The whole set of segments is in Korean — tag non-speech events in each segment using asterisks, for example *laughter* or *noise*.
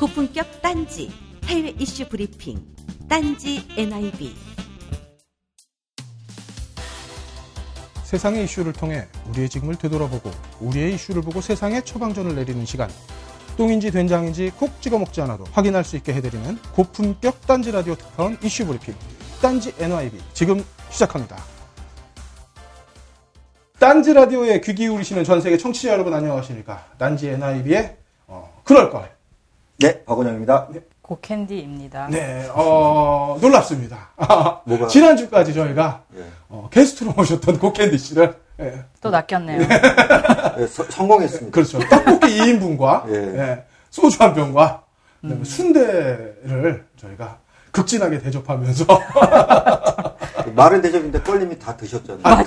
고품격 딴지 해외 이슈 브리핑 딴지 NIB 세상의 이슈를 통해 우리의 지금을 되돌아보고 우리의 이슈를 보고 세상에 처방전을 내리는 시간 똥인지 된장인지 콕 찍어 먹지 않아도 확인할 수 있게 해드리는 고품격 딴지 라디오 특파원 이슈 브리핑 딴지 NIB 지금 시작합니다. 딴지 라디오에 귀 기울이시는 전 세계 청취자 여러분 안녕하십니까? 딴지 NIB의 어, 그럴 걸. 네, 박원영입니다. 고캔디입니다. 네, 어, 놀랍습니다. *laughs* 뭐가? 지난주까지 저희가 예. 어, 게스트로 모셨던 고캔디 씨를 예, 또 낚였네요. 네, 서- 성공했습니다. 그렇죠. 떡볶이 2인분과 예. 소주 한 병과 그다음에 순대를 저희가 극진하게 대접하면서 *laughs* 말은 대접인데 껄림이 다 드셨잖아요. *laughs*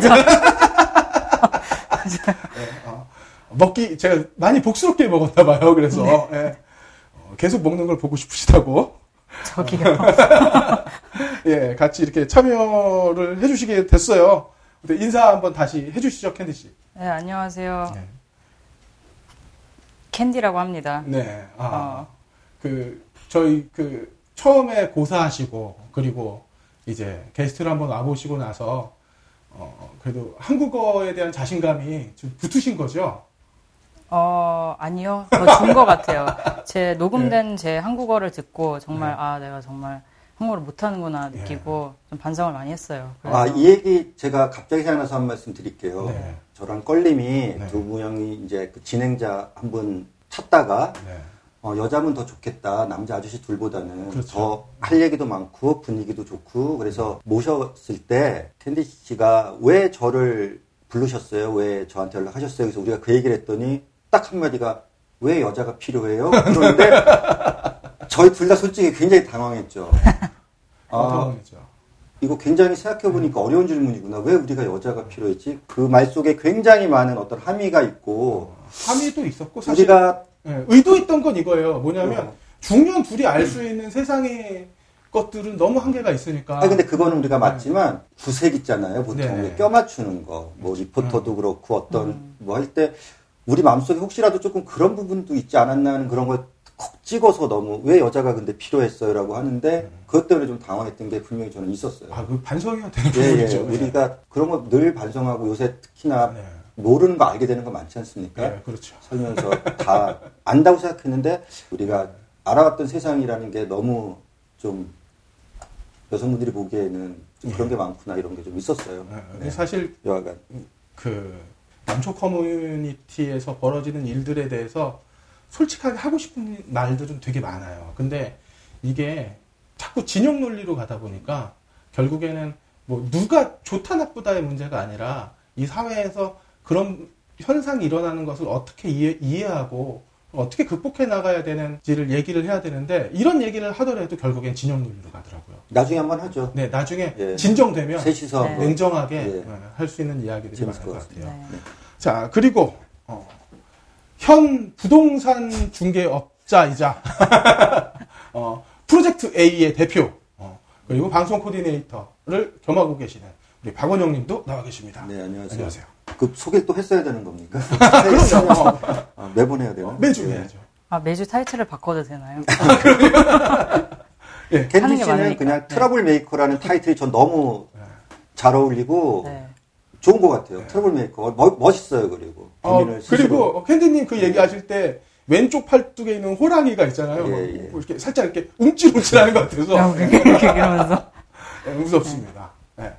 어, 먹기 제가 많이 복스럽게 먹었나 봐요. 그래서 예, 어, 계속 먹는 걸 보고 싶으시다고 *laughs* 저기요. *laughs* 예, 같이 이렇게 참여를 해주시게 됐어요. 근데 인사 한번 다시 해주시죠, 캔디 씨. 네, 안녕하세요. 네. 캔디라고 합니다. 네. 아, 어. 그, 저희, 그, 처음에 고사하시고, 그리고 이제 게스트를 한번 와보시고 나서, 어, 그래도 한국어에 대한 자신감이 좀 붙으신 거죠? 어, 아니요. 더 준 것 같아요. 제 *laughs* 녹음된 네. 제 한국어를 듣고 정말, 아, 내가 정말 한국어를 못하는구나 예. 느끼고 좀 반성을 많이 했어요. 아, 이 얘기 제가 갑자기 생각나서 한 말씀 드릴게요. 네. 저랑 껄림이 네. 두 분이 이제 그 진행자 한 분 찾다가 네. 어, 여자분 더 좋겠다. 남자 아저씨 둘보다는 그렇죠. 더할 얘기도 많고 분위기도 좋고 그래서 모셨을 때 캔디 씨가 왜 저를 부르셨어요? 왜 저한테 연락하셨어요? 그래서 우리가 그 얘기를 했더니 딱 한마디가 왜 여자가 필요해요? 그러는데 저희 둘 다 솔직히 굉장히 당황했죠. 아, 아, 당황했죠. 이거 굉장히 생각해보니까 어려운 질문이구나. 왜 우리가 여자가 필요했지? 그 말 속에 굉장히 많은 어떤 함의가 있고, 함의도 있었고, 사실, 우리가, 예, 의도했던 건 이거예요. 뭐냐면, 어. 중년 둘이 알 수 있는 세상의 것들은 너무 한계가 있으니까. 아 근데 그거는 우리가 맞지만, 구색 있잖아요. 보통 네. 껴 맞추는 거. 뭐 리포터도 그렇고, 어떤, 뭐할 때, 우리 마음속에 혹시라도 조금 그런 부분도 있지 않았나 하는 그런 걸 콕 찍어서 너무, 왜 여자가 근데 필요했어요? 라고 하는데, 그것 때문에 좀 당황했던 게 분명히 저는 있었어요. 아, 그 반성해야 되는 예, 예. 부분이죠. 우리가 그런 거 늘 반성하고 요새 특히나 네. 모르는 거 알게 되는 거 많지 않습니까? 네, 그렇죠. 살면서 다 안다고 생각했는데 우리가 알아왔던 세상이라는 게 너무 좀 여성분들이 보기에는 좀 그런 게 많구나 이런 게 좀 있었어요. 네, 네. 사실 여하간 그 남초 커뮤니티에서 벌어지는 일들에 대해서 솔직하게 하고 싶은 말들은 되게 많아요. 근데 이게 자꾸 진영 논리로 가다 보니까 결국에는 뭐 누가 좋다 나쁘다의 문제가 아니라 이 사회에서 그런 현상이 일어나는 것을 어떻게 이해, 이해하고 어떻게 극복해 나가야 되는지를 얘기를 해야 되는데 이런 얘기를 하더라도 결국엔 진영 논리로 가더라고요. 나중에 한번 하죠. 네, 나중에 예. 진정되면 셋이서 네. 뭐 냉정하게 예. 할수 있는 이야기들이 재밌을 많을 것것 같아요. 네. 자, 그리고 어, 현 부동산 중개업자이자 *laughs* 어, 프로젝트 A의 대표 어, 그리고 방송 코디네이터를 겸하고 계시는 우리 박원영 님도 나와 계십니다. 네, 안녕하세요. 안녕하세요. 그 소개를 또 했어야 되는 겁니까? *laughs* 그럼요. 아, 매번 해야? 어, 매주 예. 해야죠. 아, 매주 타이틀을 바꿔도 되나요? *laughs* 예. 캔디 하는 게 씨는 많으니까. 그냥 네. trouble maker라는 타이틀이 전 너무 잘 어울리고 네. 좋은 것 같아요. trouble maker 멋, 멋있어요 그리고 어. 그리고 캔디님 그 얘기하실 때 왼쪽 팔뚝에 있는 호랑이가 있잖아요. 예, 예. 뭐 이렇게 살짝 이렇게 움찔움찔하는 것 같아서 야, 이러면서. *laughs* 네, 무섭습니다. 네.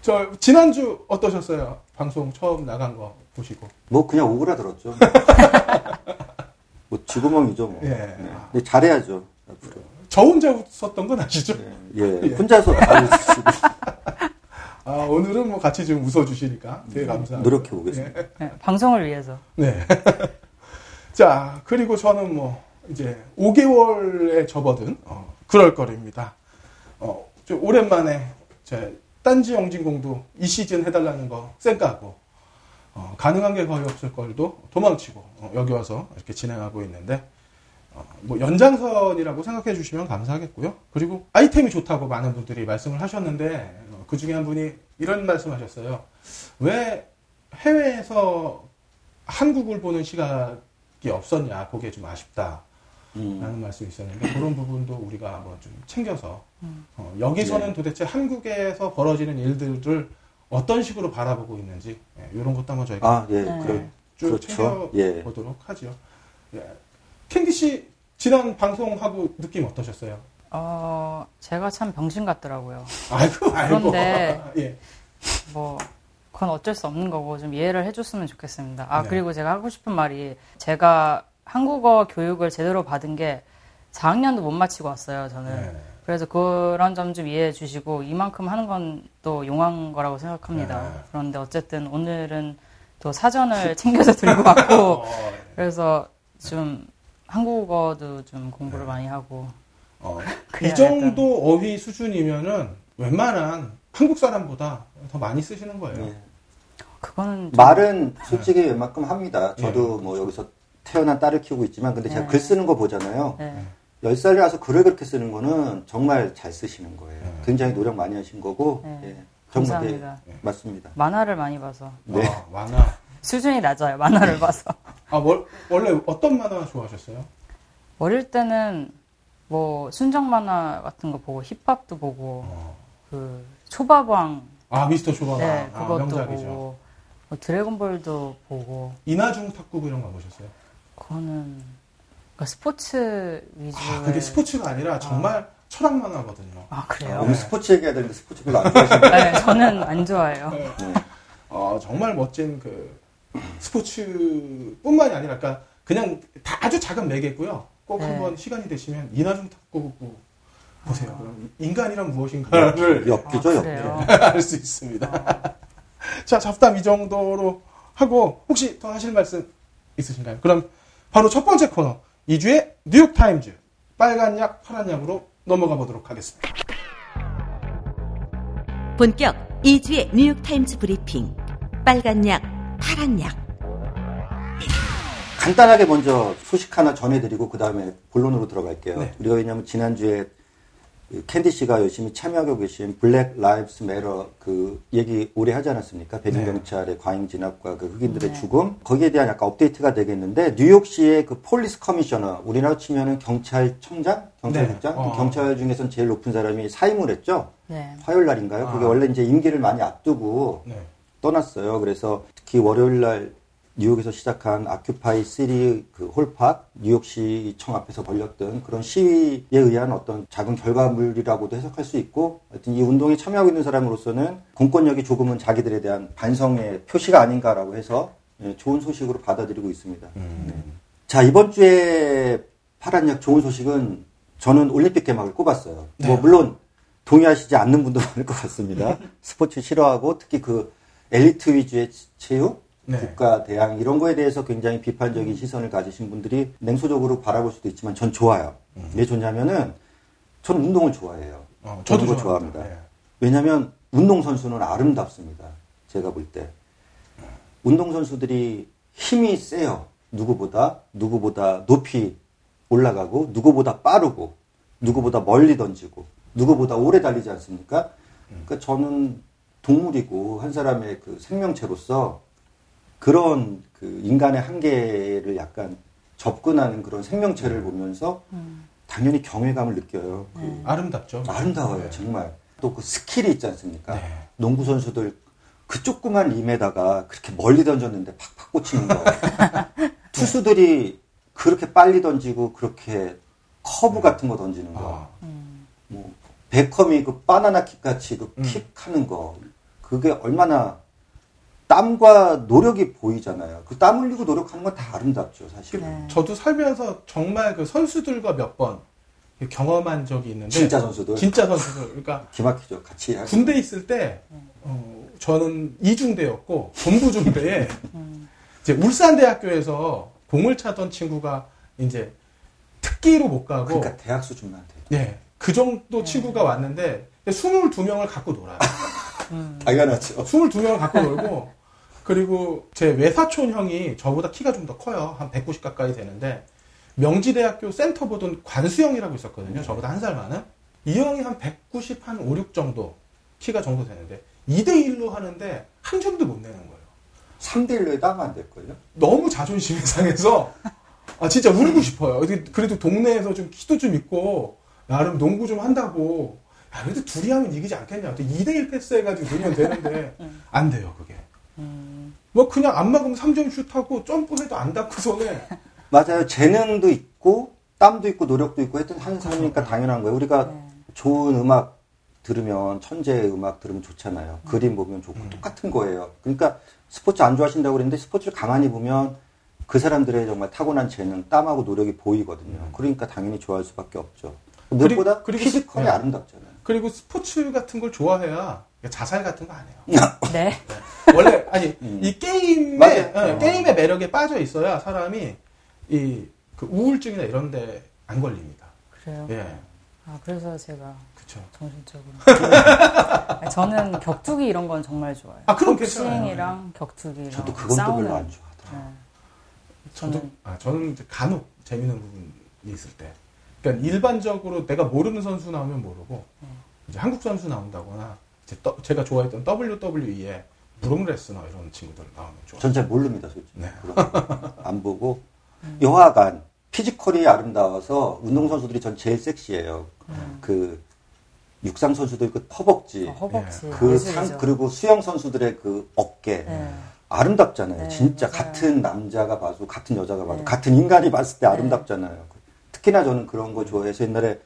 저 지난주 어떠셨어요? 방송 처음 나간 거 보시고. 뭐 그냥 오그라들었죠. *laughs* 뭐 쥐구멍이죠 뭐. 예. 네. 근데 잘해야죠 앞으로. 저 혼자 웃었던 건 아시죠? 예. 예. 혼자서 *laughs* 아, 오늘은 뭐 같이 좀 웃어주시니까 되게 감사합니다. 노력해 보겠습니다. 네, 방송을 위해서. 네. *laughs* 자, 그리고 저는 뭐, 이제 5개월에 접어든, 어, 그럴 거리입니다. 어, 좀 오랜만에, 제, 딴지 영진공도 이 시즌 해달라는 거 쌩까고, 어, 가능한 게 거의 없을 걸도 도망치고, 어, 여기 와서 이렇게 진행하고 있는데, 어, 뭐, 연장선이라고 생각해 주시면 감사하겠고요. 그리고 아이템이 좋다고 많은 분들이 말씀을 하셨는데, 어, 그 중에 한 분이 이런 말씀 하셨어요. 왜 해외에서 한국을 보는 시각이 없었냐, 그게 좀 아쉽다. 라는 말씀이 있었는데 그런 부분도 우리가 한번 좀 챙겨서 어, 여기서는 네. 도대체 한국에서 벌어지는 일들을 어떤 식으로 바라보고 있는지 예, 이런 것도 한번 저희가 아, 예, 네. 쭉 그렇죠. 예. 챙겨보도록 하죠. 예. 캔디 씨 지난 방송하고 느낌 어떠셨어요? 어, 제가 참 병신 같더라고요. 아이고 아이고. 그런데 *laughs* 예. 뭐 그건 어쩔 수 없는 거고 좀 이해를 해줬으면 좋겠습니다. 아 네. 그리고 제가 하고 싶은 말이 제가 한국어 교육을 제대로 받은 게 4학년도 못 마치고 왔어요. 저는 네. 그래서 그런 점 좀 이해해 주시고 이만큼 하는 건 또 용한 거라고 생각합니다. 네. 그런데 어쨌든 오늘은 또 사전을 챙겨서 들고 왔고 *laughs* 어, 그래서 좀 한국어도 좀 공부를 많이 하고 어, 이 정도 어휘 수준이면은 웬만한 한국 사람보다 더 많이 쓰시는 거예요. 예. 그거는 좀- 말은 솔직히 웬만큼 합니다. 저도 뭐 여기서 태어난 딸을 키우고 있지만 근데 제가 네. 글 쓰는 거 보잖아요. 네. 10살이라서 글을 그렇게 쓰는 거는 정말 잘 쓰시는 거예요. 네. 굉장히 노력 많이 하신 거고 네. 예. 정말 예, 감사합니다. 맞습니다. 만화를 많이 봐서 네. 아, 만화. 수준이 낮아요. 만화를 봐서. 아, 월, 원래 어떤 만화 좋아하셨어요? 어릴 때는 뭐 순정 만화 같은 거 보고 힙합도 보고 어. 그 초밥왕 아, 미스터 쇼바나. 네 아, 그것도 명작이죠. 보고 뭐 드래곤볼도 보고 이나중 탁구부 이런 거 보셨어요? 그거는 그러니까 스포츠 위주의 아, 그게 스포츠가 아니라 정말 철학 만화거든요. 아 그래요? 오늘 스포츠 얘기해야 되는데 스포츠 별로 안 좋아하시는 네 저는 안 좋아해요. 어, 정말 멋진 그 스포츠뿐만이 아니라 그러니까 그냥 다 아주 작은 매개고요. 꼭 네. 한번 시간이 되시면 이나중 탁구부 보세요. 그럼 인간이란 무엇인가를 엽기죠, 아, 엽기. 그래요? 알수 있습니다. *laughs* 자, 잡담 이 정도로 하고 혹시 더 하실 말씀 있으신가요? 그럼 바로 첫 번째 코너 2주의 뉴욕 타임즈 빨간 약, 파란 약으로 넘어가 보도록 하겠습니다. 본격 2주의 뉴욕 타임즈 브리핑. 빨간 약, 파란 약. 간단하게 먼저 소식 하나 전해드리고 그 다음에 본론으로 들어갈게요. 네. 우리가 왜냐하면 지난주에 그 캔디 씨가 열심히 참여하고 계신 Black Lives Matter 그 얘기 오래 하지 않았습니까? 백인 네. 경찰의 과잉 진압과 그 흑인들의 네. 죽음 거기에 대한 약간 업데이트가 되겠는데 뉴욕시의 그 police commissioner 우리나라 치면은 경찰청장, 경찰국장, 네. 어. 경찰 중에서는 제일 높은 사람이 사임을 했죠. 네. 화요일 날인가요? 그게 아. 원래 이제 임기를 많이 앞두고 네. 떠났어요. 그래서 특히 월요일 날 뉴욕에서 시작한 아큐파이 시리 그 홀팍 뉴욕시청 앞에서 벌렸던 그런 시위에 의한 어떤 작은 결과물이라고도 해석할 수 있고 하여튼 이 운동에 참여하고 있는 사람으로서는 공권력이 조금은 자기들에 대한 반성의 표시가 아닌가라고 해서 예, 좋은 소식으로 받아들이고 있습니다. 네. 자 이번 주에 파란 약 좋은 소식은 저는 올림픽 개막을 꼽았어요. 네. 뭐 물론 동의하시지 않는 분도 *laughs* 많을 것 같습니다. 스포츠 싫어하고 특히 그 엘리트 위주의 체육, 네. 국가 대항 이런 거에 대해서 굉장히 비판적인 시선을 가지신 분들이 냉소적으로 바라볼 수도 있지만 전 좋아요. 왜 좋냐면은 저는 운동을 좋아해요. 어, 저도 좋아합니다. 좋아합니다. 왜냐하면 운동 선수는 아름답습니다. 제가 볼 때 운동 선수들이 힘이 세요. 누구보다 누구보다 높이 올라가고 누구보다 빠르고 누구보다 멀리 던지고 누구보다 오래 달리지 않습니까? 그러니까 저는 동물이고 한 사람의 그 생명체로서 그런 그 인간의 한계를 약간 접근하는 그런 생명체를 보면서 당연히 경외감을 느껴요. 그 아름답죠. 아름다워요, 네. 정말. 또 그 스킬이 있지 않습니까? 네. 농구 선수들 그 조그만 림에다가 그렇게 멀리 던졌는데 팍팍 꽂히는 거. *laughs* 투수들이 그렇게 빨리 던지고 그렇게 커브 같은 거 던지는 거. 아, 뭐 베컴이 그 바나나 킥 같이 그 음. 킥하는 거. 그게 얼마나 땀과 노력이 보이잖아요. 그 땀 흘리고 노력하는 건 다 아름답죠, 사실. 은 네. 저도 살면서 정말 그 선수들과 몇 번 경험한 적이 있는데 진짜 선수들. 진짜 선수들 그러니까 *laughs* 기막히죠. 같이 할 군대 있을 때 어, 저는 이중대였고 본부 중대에 *laughs* 이제 울산대학교에서 공을 차던 친구가 이제 특기로 못 가고 그러니까 대학 수준만 돼. 네, 그 정도 친구가 왔는데 22명을 갖고 놀아요. *laughs* 당연하죠. 22명을 갖고 놀고 그리고 제 외사촌 형이 저보다 키가 좀 더 커요. 한 190 가까이 되는데 명지대학교 센터 보던 관수형이라고 있었거든요. 저보다 한 살 많은. 이 형이 한 190, 한 5, 6 정도 키가 정도 되는데 2대1로 하는데 한 점도 못 내는 거예요. 3대1로에 땀안 될걸요? 너무 자존심이 상해서 아 진짜 울고 싶어요. 그래도 동네에서 좀 키도 좀 있고 나름 농구 좀 한다고. 야 그래도 둘이 하면 이기지 않겠냐. 2대1 패스해가지고 넣으면 되는데 안 돼요 그게. 뭐 그냥 안 막으면 3점 슛하고 점프해도 안 닿고 손에. 맞아요. 재능도 있고 땀도 있고 노력도 있고 하여튼 하는 사람이니까 당연한 거예요. 우리가 네. 좋은 음악 들으면 천재의 음악 들으면 좋잖아요. 그림 보면 좋고 똑같은 거예요. 그러니까 스포츠 안 좋아하신다고 그랬는데 스포츠를 가만히 보면 그 사람들의 정말 타고난 재능, 땀하고 노력이 보이거든요. 그러니까 당연히 좋아할 수밖에 없죠. 무엇보다 그리고 피지컬이 네. 아름답잖아요. 그리고 스포츠 같은 걸 좋아해야 자살 같은 거 안 해요. *laughs* 네. 원래 아니 음. 이 게임의. 어, 어. 게임의 매력에 빠져 있어야 사람이 이 그 우울증이나 이런데 안 걸립니다. 그래요. 예, 아, 그래서 제가 그렇죠. 정신적으로. 아니, *laughs* 저는 격투기 이런 건 정말 좋아해요. 아, 그럼. 복싱이랑 격투기랑 저도 그건 또 싸우는. 별로 안 좋아하더라고요. 네. 저도 저는 아 저는 이제 간혹 재밌는 부분이 있을 때, 그러니까 일반적으로 내가 모르는 선수 나오면 모르고 네. 이제 한국 선수 나온다거나 이제 떠- 제가 좋아했던 WWE의 브록 레스너 이런 친구들 나오면 좋아. 전잘 모릅니다, 솔직히. 네. 안 보고. 여하간, 피지컬이 아름다워서 운동 선수들이 전 제일 섹시해요. 그, 육상 선수들 그 허벅지, 어, 허벅지. 그 상. 그리고 수영 선수들의 그 어깨. 네. 아름답잖아요. 네, 진짜 맞아요. 같은 남자가 봐도, 같은 여자가 봐도, 네. 같은 인간이 봤을 때 아름답잖아요. 특히나 저는 그런 거 좋아해서 옛날에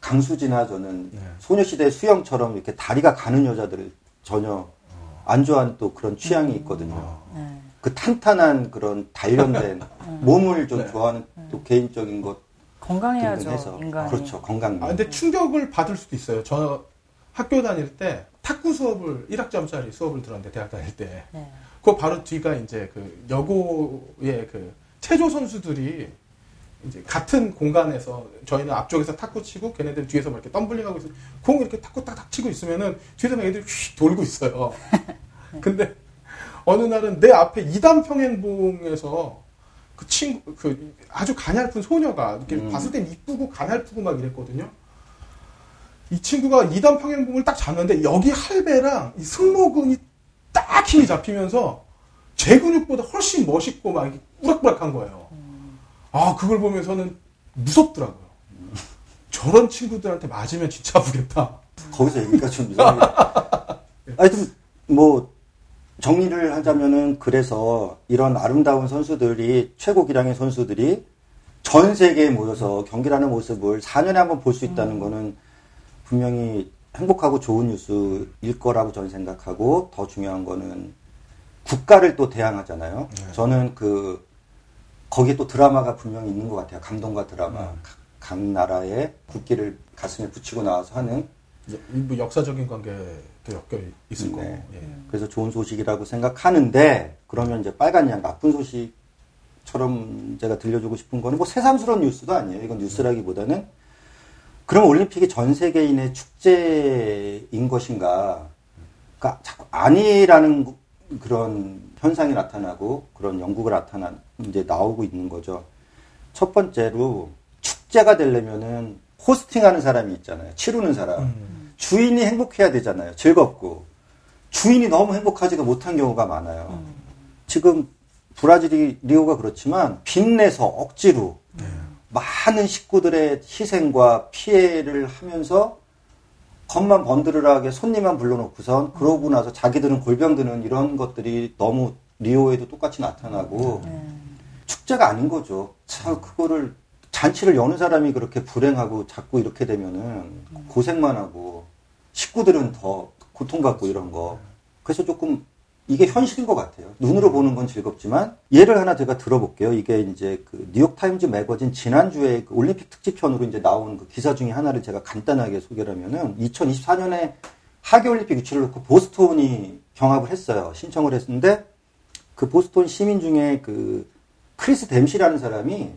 강수지나 저는 네. 소녀시대 수영처럼 이렇게 다리가 가는 여자들을 전혀 안 좋아하는 또 그런 취향이 있거든요. 어. 네. 그 탄탄한 그런 단련된 *laughs* 몸을 좀 네. 좋아하는 또 개인적인 것 건강해야죠, 해서 인간이. 그렇죠 건강. 아, 근데 충격을 받을 수도 있어요. 저 학교 다닐 때 탁구 수업을 1학점짜리 수업을 들었는데 대학 다닐 때 네. 그 바로 뒤가 이제 그 여고의 그 체조 선수들이 이제 같은 공간에서 저희는 앞쪽에서 탁구 치고 걔네들 뒤에서 막 이렇게 덤블링하고 있어 공 이렇게 탁구 딱딱 치고 있으면은 뒤에서 막 애들이 휙 돌고 있어요. *laughs* *laughs* 근데 어느 날은 내 앞에 이단 평행봉에서 그 친구 그 아주 가냘픈 소녀가 이렇게 음. 봤을 땐 이쁘고 가냘프고 막 이랬거든요. 이 친구가 이단 평행봉을 딱 잡는데 여기 할배랑 이 승모근이 딱 힘이 잡히면서 제 근육보다 훨씬 멋있고 막 이렇게 우락부락한 거예요. 아 그걸 보면서는 무섭더라고요. 저런 친구들한테 맞으면 진짜 아프겠다. 거기서 얘기가 좀 이상해. 하여튼 뭐 정리를 하자면은 그래서 이런 아름다운 선수들이 최고 기량의 선수들이 전 세계에 모여서 경기를 하는 모습을 4년에 한 번 볼 수 있다는 거는 분명히 행복하고 좋은 뉴스일 거라고 저는 생각하고 더 중요한 거는 국가를 또 대항하잖아요. 네. 저는 그 거기에 또 드라마가 분명히 있는 것 같아요. 감동과 드라마. 음. 각, 각 나라의 국기를 가슴에 붙이고 나와서 하는 뭐 역사적인 관계도 엮여 있을 네. 거고. 예. 그래서 좋은 소식이라고 생각하는데 그러면 이제 빨간 양 나쁜 소식처럼 제가 들려주고 싶은 거는 뭐 새삼스러운 뉴스도 아니에요. 이건 뉴스라기보다는 그럼 올림픽이 전 세계인의 축제인 것인가? 그러니까 자꾸 아니라는 구- 그런 현상이 나타나고 그런 연구가 나타나 이제 나오고 있는 거죠. 첫 번째로 축제가 되려면은 호스팅하는 사람이 있잖아요. 치르는 사람. 음. 주인이 행복해야 되잖아요. 즐겁고. 주인이 너무 행복하지가 못한 경우가 많아요. 지금 브라질이 리오가 그렇지만 빚내서 억지로 많은 식구들의 희생과 피해를 하면서 겉만 번드르르하게 손님만 불러놓고선 그러고 나서 자기들은 골병 드는 이런 것들이 너무 리오에도 똑같이 나타나고 네. 축제가 아닌 거죠. 참 그거를 잔치를 여는 사람이 그렇게 불행하고 자꾸 이렇게 되면은 고생만 하고 식구들은 더 고통받고 이런 거. 그래서 조금 이게 현실인 것 같아요. 눈으로 보는 건 즐겁지만 예를 하나 제가 들어볼게요. 이게 이제 그 뉴욕 타임즈 매거진 지난주에 그 올림픽 특집편으로 이제 나온 그 기사 중에 하나를 제가 간단하게 소개를 하면은 2024년에 하계올림픽 유치를 놓고 보스톤이 경합을 했어요. 신청을 했는데 그 보스톤 시민 중에 그 크리스 댐시라는 사람이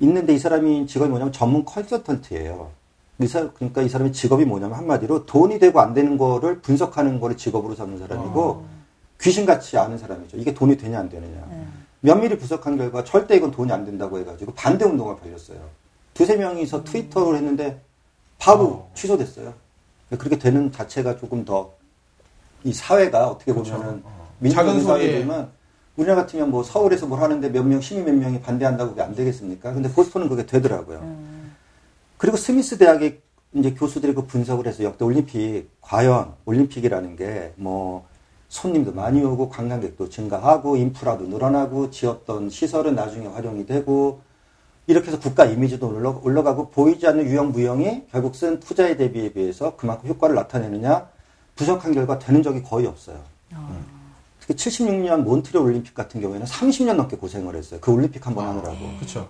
있는데 이 사람이 직업이 뭐냐면 전문 컨설턴트예요. 그러니까 이 사람의 직업이 뭐냐면 한마디로 돈이 되고 안 되는 거를 분석하는 거를 직업으로 삼는 사람이고 귀신같이 아는 사람이죠. 이게 돈이 되냐 안 되느냐. 네. 면밀히 분석한 결과 절대 이건 돈이 안 된다고 해가지고 반대 운동을 벌였어요. 두세 명이서 트위터를 했는데 바로 어. 취소됐어요. 그렇게 되는 자체가 조금 더 이 사회가 어떻게 그렇죠. 보면은 어. 민주주의 작은 소리에 사회지만 우리나라 같으면 뭐 서울에서 뭘 하는데 몇 명, 시민 몇 명이 반대한다고 그게 안 되겠습니까? 근데 보스턴은 그게 되더라고요. 음. 그리고 스미스 대학의 이제 교수들이 그 분석을 해서 역대 올림픽, 과연 올림픽이라는 게 뭐 손님도 많이 오고 관광객도 증가하고 인프라도 늘어나고 지었던 시설은 나중에 활용이 되고 이렇게 해서 국가 이미지도 올라- 올라가고 보이지 않는 유형 무형이 결국 쓴 투자의 대비에 비해서 그만큼 효과를 나타내느냐 부족한 결과 되는 적이 거의 없어요. 특히 76년 몬트리올 올림픽 같은 경우에는 30년 넘게 고생을 했어요. 그 올림픽 한번 하느라고. 그렇죠.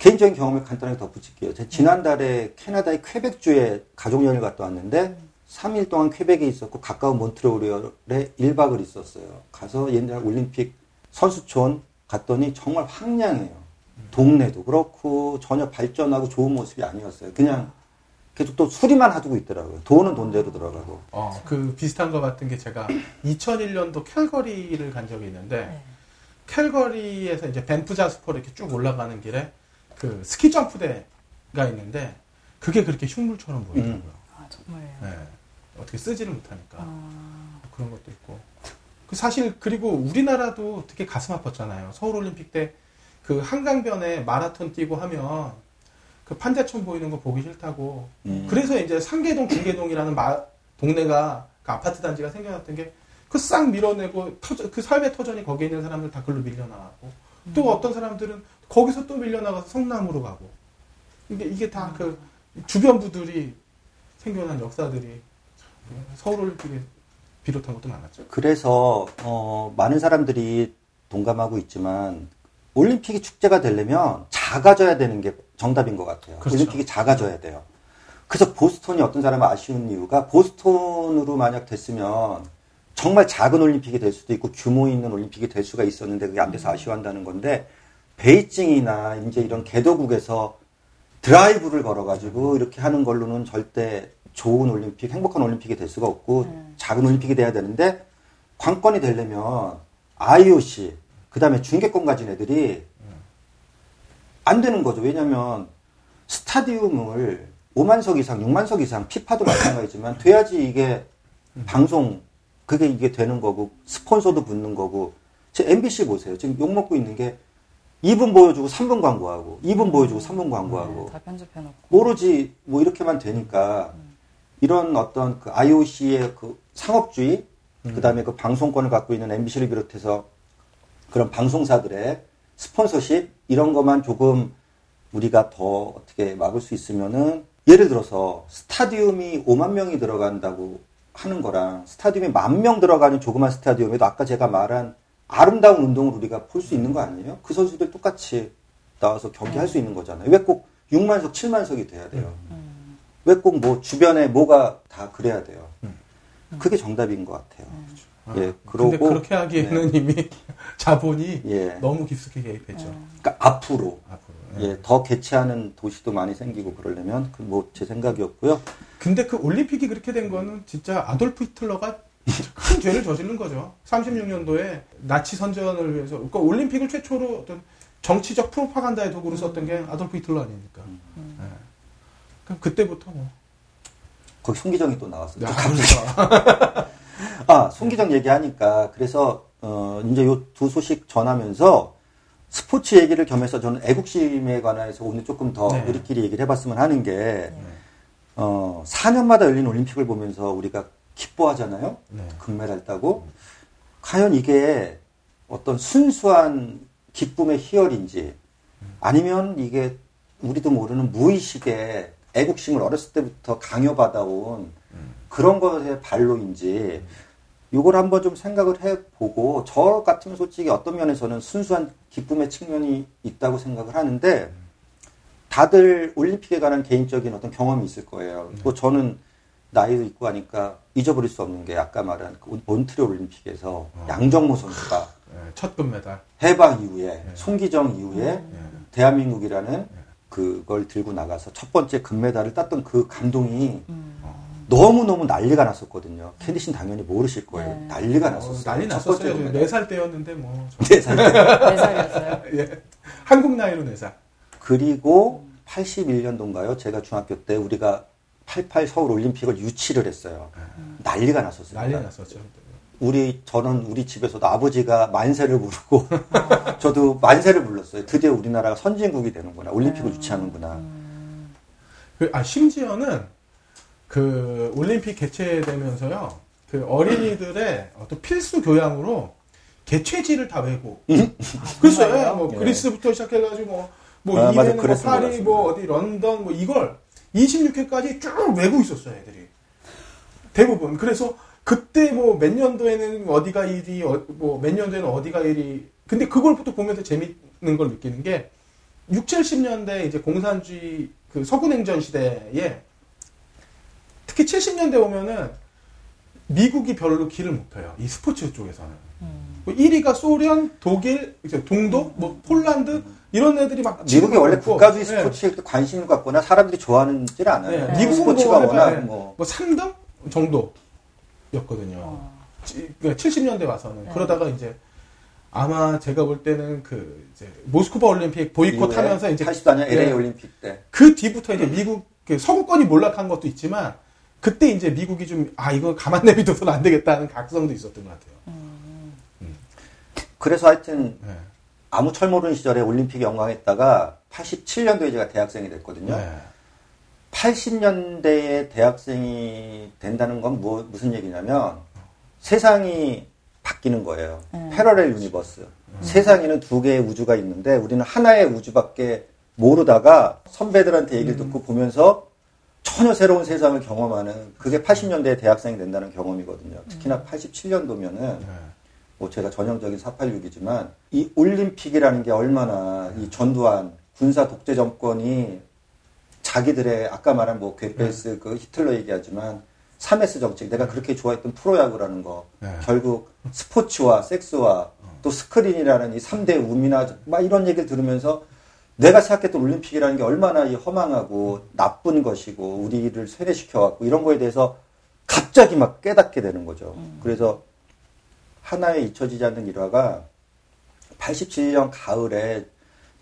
개인적인 경험을 간단하게 덧붙일게요. 제가 지난달에 캐나다의 퀘벡주에 가족여행을 갔다 왔는데 3일 동안 퀘벡에 있었고 가까운 몬트리올에 1박을 있었어요. 가서 옛날 올림픽 선수촌 갔더니 정말 황량해요. 동네도 그렇고 전혀 발전하고 좋은 모습이 아니었어요. 그냥 계속 또 수리만 하두고 있더라고요. 돈은 돈대로 들어가고. 어, 그 비슷한 것 같은 게 제가 2001년도 캘거리를 간 적이 있는데 네. 캘거리에서 이제 벤프 자스퍼로 이렇게 쭉 올라가는 길에 그 스키 점프대가 있는데 그게 그렇게 흉물처럼 보이더라고요. 아, 정말요. 네. 어떻게 쓰지를 못하니까 아, 그런 것도 있고. 그 사실 그리고 우리나라도 되게 가슴 아팠잖아요. 서울 올림픽 때 그 한강변에 마라톤 뛰고 하면 그 판자촌 보이는 거 보기 싫다고. 음. 그래서 이제 상계동, 중계동이라는 마- 동네가 그 아파트 단지가 생겨났던 게 그 싹 밀어내고 터저- 그 삶의 터전이 거기에 있는 사람들 다 글로 밀려나가고 또 어떤 사람들은 거기서 또 밀려나가서 성남으로 가고 이게 이게 다 그 주변부들이 생겨난 역사들이 서울 올림픽에 비롯한 것도 많았죠. 그래서 어, 많은 사람들이 동감하고 있지만 올림픽이 축제가 되려면 작아져야 되는 게 정답인 것 같아요. 그렇죠. 올림픽이 작아져야 돼요. 그래서 보스턴이 어떤 사람은 아쉬운 이유가 보스턴으로 만약 됐으면 정말 작은 올림픽이 될 수도 있고 규모 있는 올림픽이 될 수가 있었는데 그게 안 돼서 아쉬워한다는 건데 베이징이나 이제 이런 개도국에서 드라이브를 걸어가지고 이렇게 하는 걸로는 절대 좋은 올림픽, 행복한 올림픽이 될 수가 없고 작은 올림픽이 돼야 되는데 관건이 되려면 IOC, 그 다음에 중계권 가진 애들이 안 되는 거죠. 왜냐면 스타디움을 5만석 이상, 6만석 이상, 피파도 마찬가지지만 돼야지 이게 방송, 그게 이게 되는 거고, 스폰서도 붙는 거고, 제 MBC 보세요. 지금 욕먹고 있는 게 2분 보여주고 3분 광고하고, 2분 보여주고 3분 광고하고, 네, 다 편집해놓고. 오로지 뭐 이렇게만 되니까 이런 어떤 그 IOC의 그 상업주의, 그 다음에 그 방송권을 갖고 있는 MBC를 비롯해서 그런 방송사들의 스폰서십 이런 것만 조금 우리가 더 어떻게 막을 수 있으면은 예를 들어서 스타디움이 5만 명이 들어간다고 하는 거랑 스타디움이 만 명 들어가는 조그만 스타디움에도 아까 제가 말한 아름다운 운동을 우리가 볼 수 있는 거 아니에요? 그 선수들 똑같이 나와서 경기할 수 있는 거잖아요. 왜 꼭 6만석, 7만석이 돼야 돼요? 왜 꼭 뭐 주변에 뭐가 다 그래야 돼요? 그게 정답인 것 같아요. 예, 아, 근데 그러고 그렇게 하기에는 이미 *laughs* 자본이 예. 너무 깊숙이 개입했죠. 그러니까 앞으로 앞으로. 예, 더 개최하는 도시도 많이 생기고 그러려면 그 뭐 제 생각이었고요. 근데 그 올림픽이 그렇게 된 거는 진짜 아돌프 히틀러가 큰 죄를 저지른 거죠. 36년도에 나치 선전을 위해서 그러니까 올림픽을 최초로 어떤 정치적 프로파간다의 도구로 썼던 게 아돌프 히틀러 아닙니까? 예. 그럼 그때부터 뭐. 거기 송기정이 또 나왔어요. 야, 그러니까. 아, 송기정 얘기하니까 그래서 어 이제 요 두 소식 전하면서 스포츠 얘기를 겸해서 저는 애국심에 관해서 오늘 조금 더 네. 우리끼리 얘기를 해봤으면 하는 게 어, 4년마다 열린 올림픽을 보면서 우리가 기뻐하잖아요. 네. 금메달 따고 과연 이게 어떤 순수한 기쁨의 희열인지 아니면 이게 우리도 모르는 무의식의 애국심을 어렸을 때부터 강요받아온 그런 것의 발로인지 요걸 한번 좀 생각을 해보고 저 같으면 솔직히 어떤 면에서는 순수한 기쁨의 측면이 있다고 생각을 하는데 다들 올림픽에 관한 개인적인 어떤 경험이 있을 거예요. 또 저는 나이도 있고 하니까 잊어버릴 수 없는 게 아까 말한 그 몬트리올 올림픽에서 양정모 선수가 예, 첫 금메달. 해방 이후에 송기정 이후에 예. 대한민국이라는 그걸 들고 나가서 첫 번째 금메달을 땄던 그 감동이 음. 너무너무 난리가 났었거든요. 캔디신 당연히 모르실 거예요. 네. 난리가 어, 났었어요. 난리 첫 번째 났었어요. 금메달. 네살 때였는데 뭐. 저- *laughs* 네 살. 네 살이었어요. *laughs* 예. 한국 나이로 네 살. 그리고 81년도인가요? 제가 중학교 때 우리가 88 서울 올림픽을 유치를 했어요. 난리가 났었어요. 난리 났었죠. 우리 저는 우리 집에서도 아버지가 만세를 부르고 *laughs* 저도 만세를 불렀어요. 드디어 우리나라가 선진국이 되는구나. 올림픽을 유치하는구나. 그, 아, 심지어는 그 올림픽 개최되면서요, 그 어린이들의 어떤 필수 교양으로 개최지를 다 외고. *laughs* 글쎄요, 정말요? 뭐 예. 그리스부터 시작해가지고 뭐, 뭐 아. 이회는 뭐 파리. 뭐 어디 런던, 뭐 이걸 26회까지 쭉 외고 있었어요, 애들이. 대부분. 그래서 그때 뭐 몇 년도에는 어디가 1위, 뭐몇 년도에는 어디가 1위. 근데 그걸 또 보면서 재밌는 걸 느끼는 게 6, 70년대 이제 공산주의 그 서구냉전 시대에 특히 70년대 오면은 미국이 별로 길을 못 펴요. 이 스포츠 쪽에서는. 뭐 1위가 소련, 독일, 이제 동독, 뭐 폴란드 이런 애들이 막 미국이 원래 치고 국가주의 있고, 예. 스포츠에 이렇게 관심을 갖거나 사람들이 좋아하는지를 않아요. 네, 미국은 스포츠가 뭐 워낙 해봐야 뭐뭐 3등 정도였거든요. 어. 지- 그러니까 70년대 와서는 네. 그러다가 이제 아마 제가 볼 때는 그 이제 모스크바 올림픽 보이콧 하면서 이제 84년 LA 예, 올림픽 때 그 뒤부터 이제 미국 그 서구권이 몰락한 것도 있지만 그때 이제 미국이 좀 아 이거 가만 내비둬서는 안 되겠다는 각성도 있었던 것 같아요. 그래서 하여튼 네. 아무 철 모르는 시절에 올림픽 영광했다가 87년도에 제가 대학생이 됐거든요. 네. 80년대에 대학생이 된다는 건 뭐, 무슨 얘기냐면 세상이 바뀌는 거예요. 음. parallel universe. 세상에는 두 개의 우주가 있는데 우리는 하나의 우주밖에 모르다가 선배들한테 얘기를 듣고 보면서 전혀 새로운 세상을 경험하는 그게 80년대에 대학생이 된다는 경험이거든요. 특히나 87년도면은 네. 뭐 제가 전형적인 486이지만 이 올림픽이라는 게 얼마나 이 전두환 군사 독재 정권이 자기들의 아까 말한 뭐 괴벨스 그 히틀러 얘기하지만 3S 정책 내가 그렇게 좋아했던 프로야구라는 거 네. 결국 스포츠와 섹스와 또 스크린이라는 이 3대 우민화나 막 이런 얘기를 들으면서 내가 생각했던 올림픽이라는 게 얼마나 이 허망하고 나쁜 것이고 우리를 세뇌시켜 왔고 이런 거에 대해서 갑자기 막 깨닫게 되는 거죠. 그래서 하나에 잊혀지지 않는 일화가 87년 가을에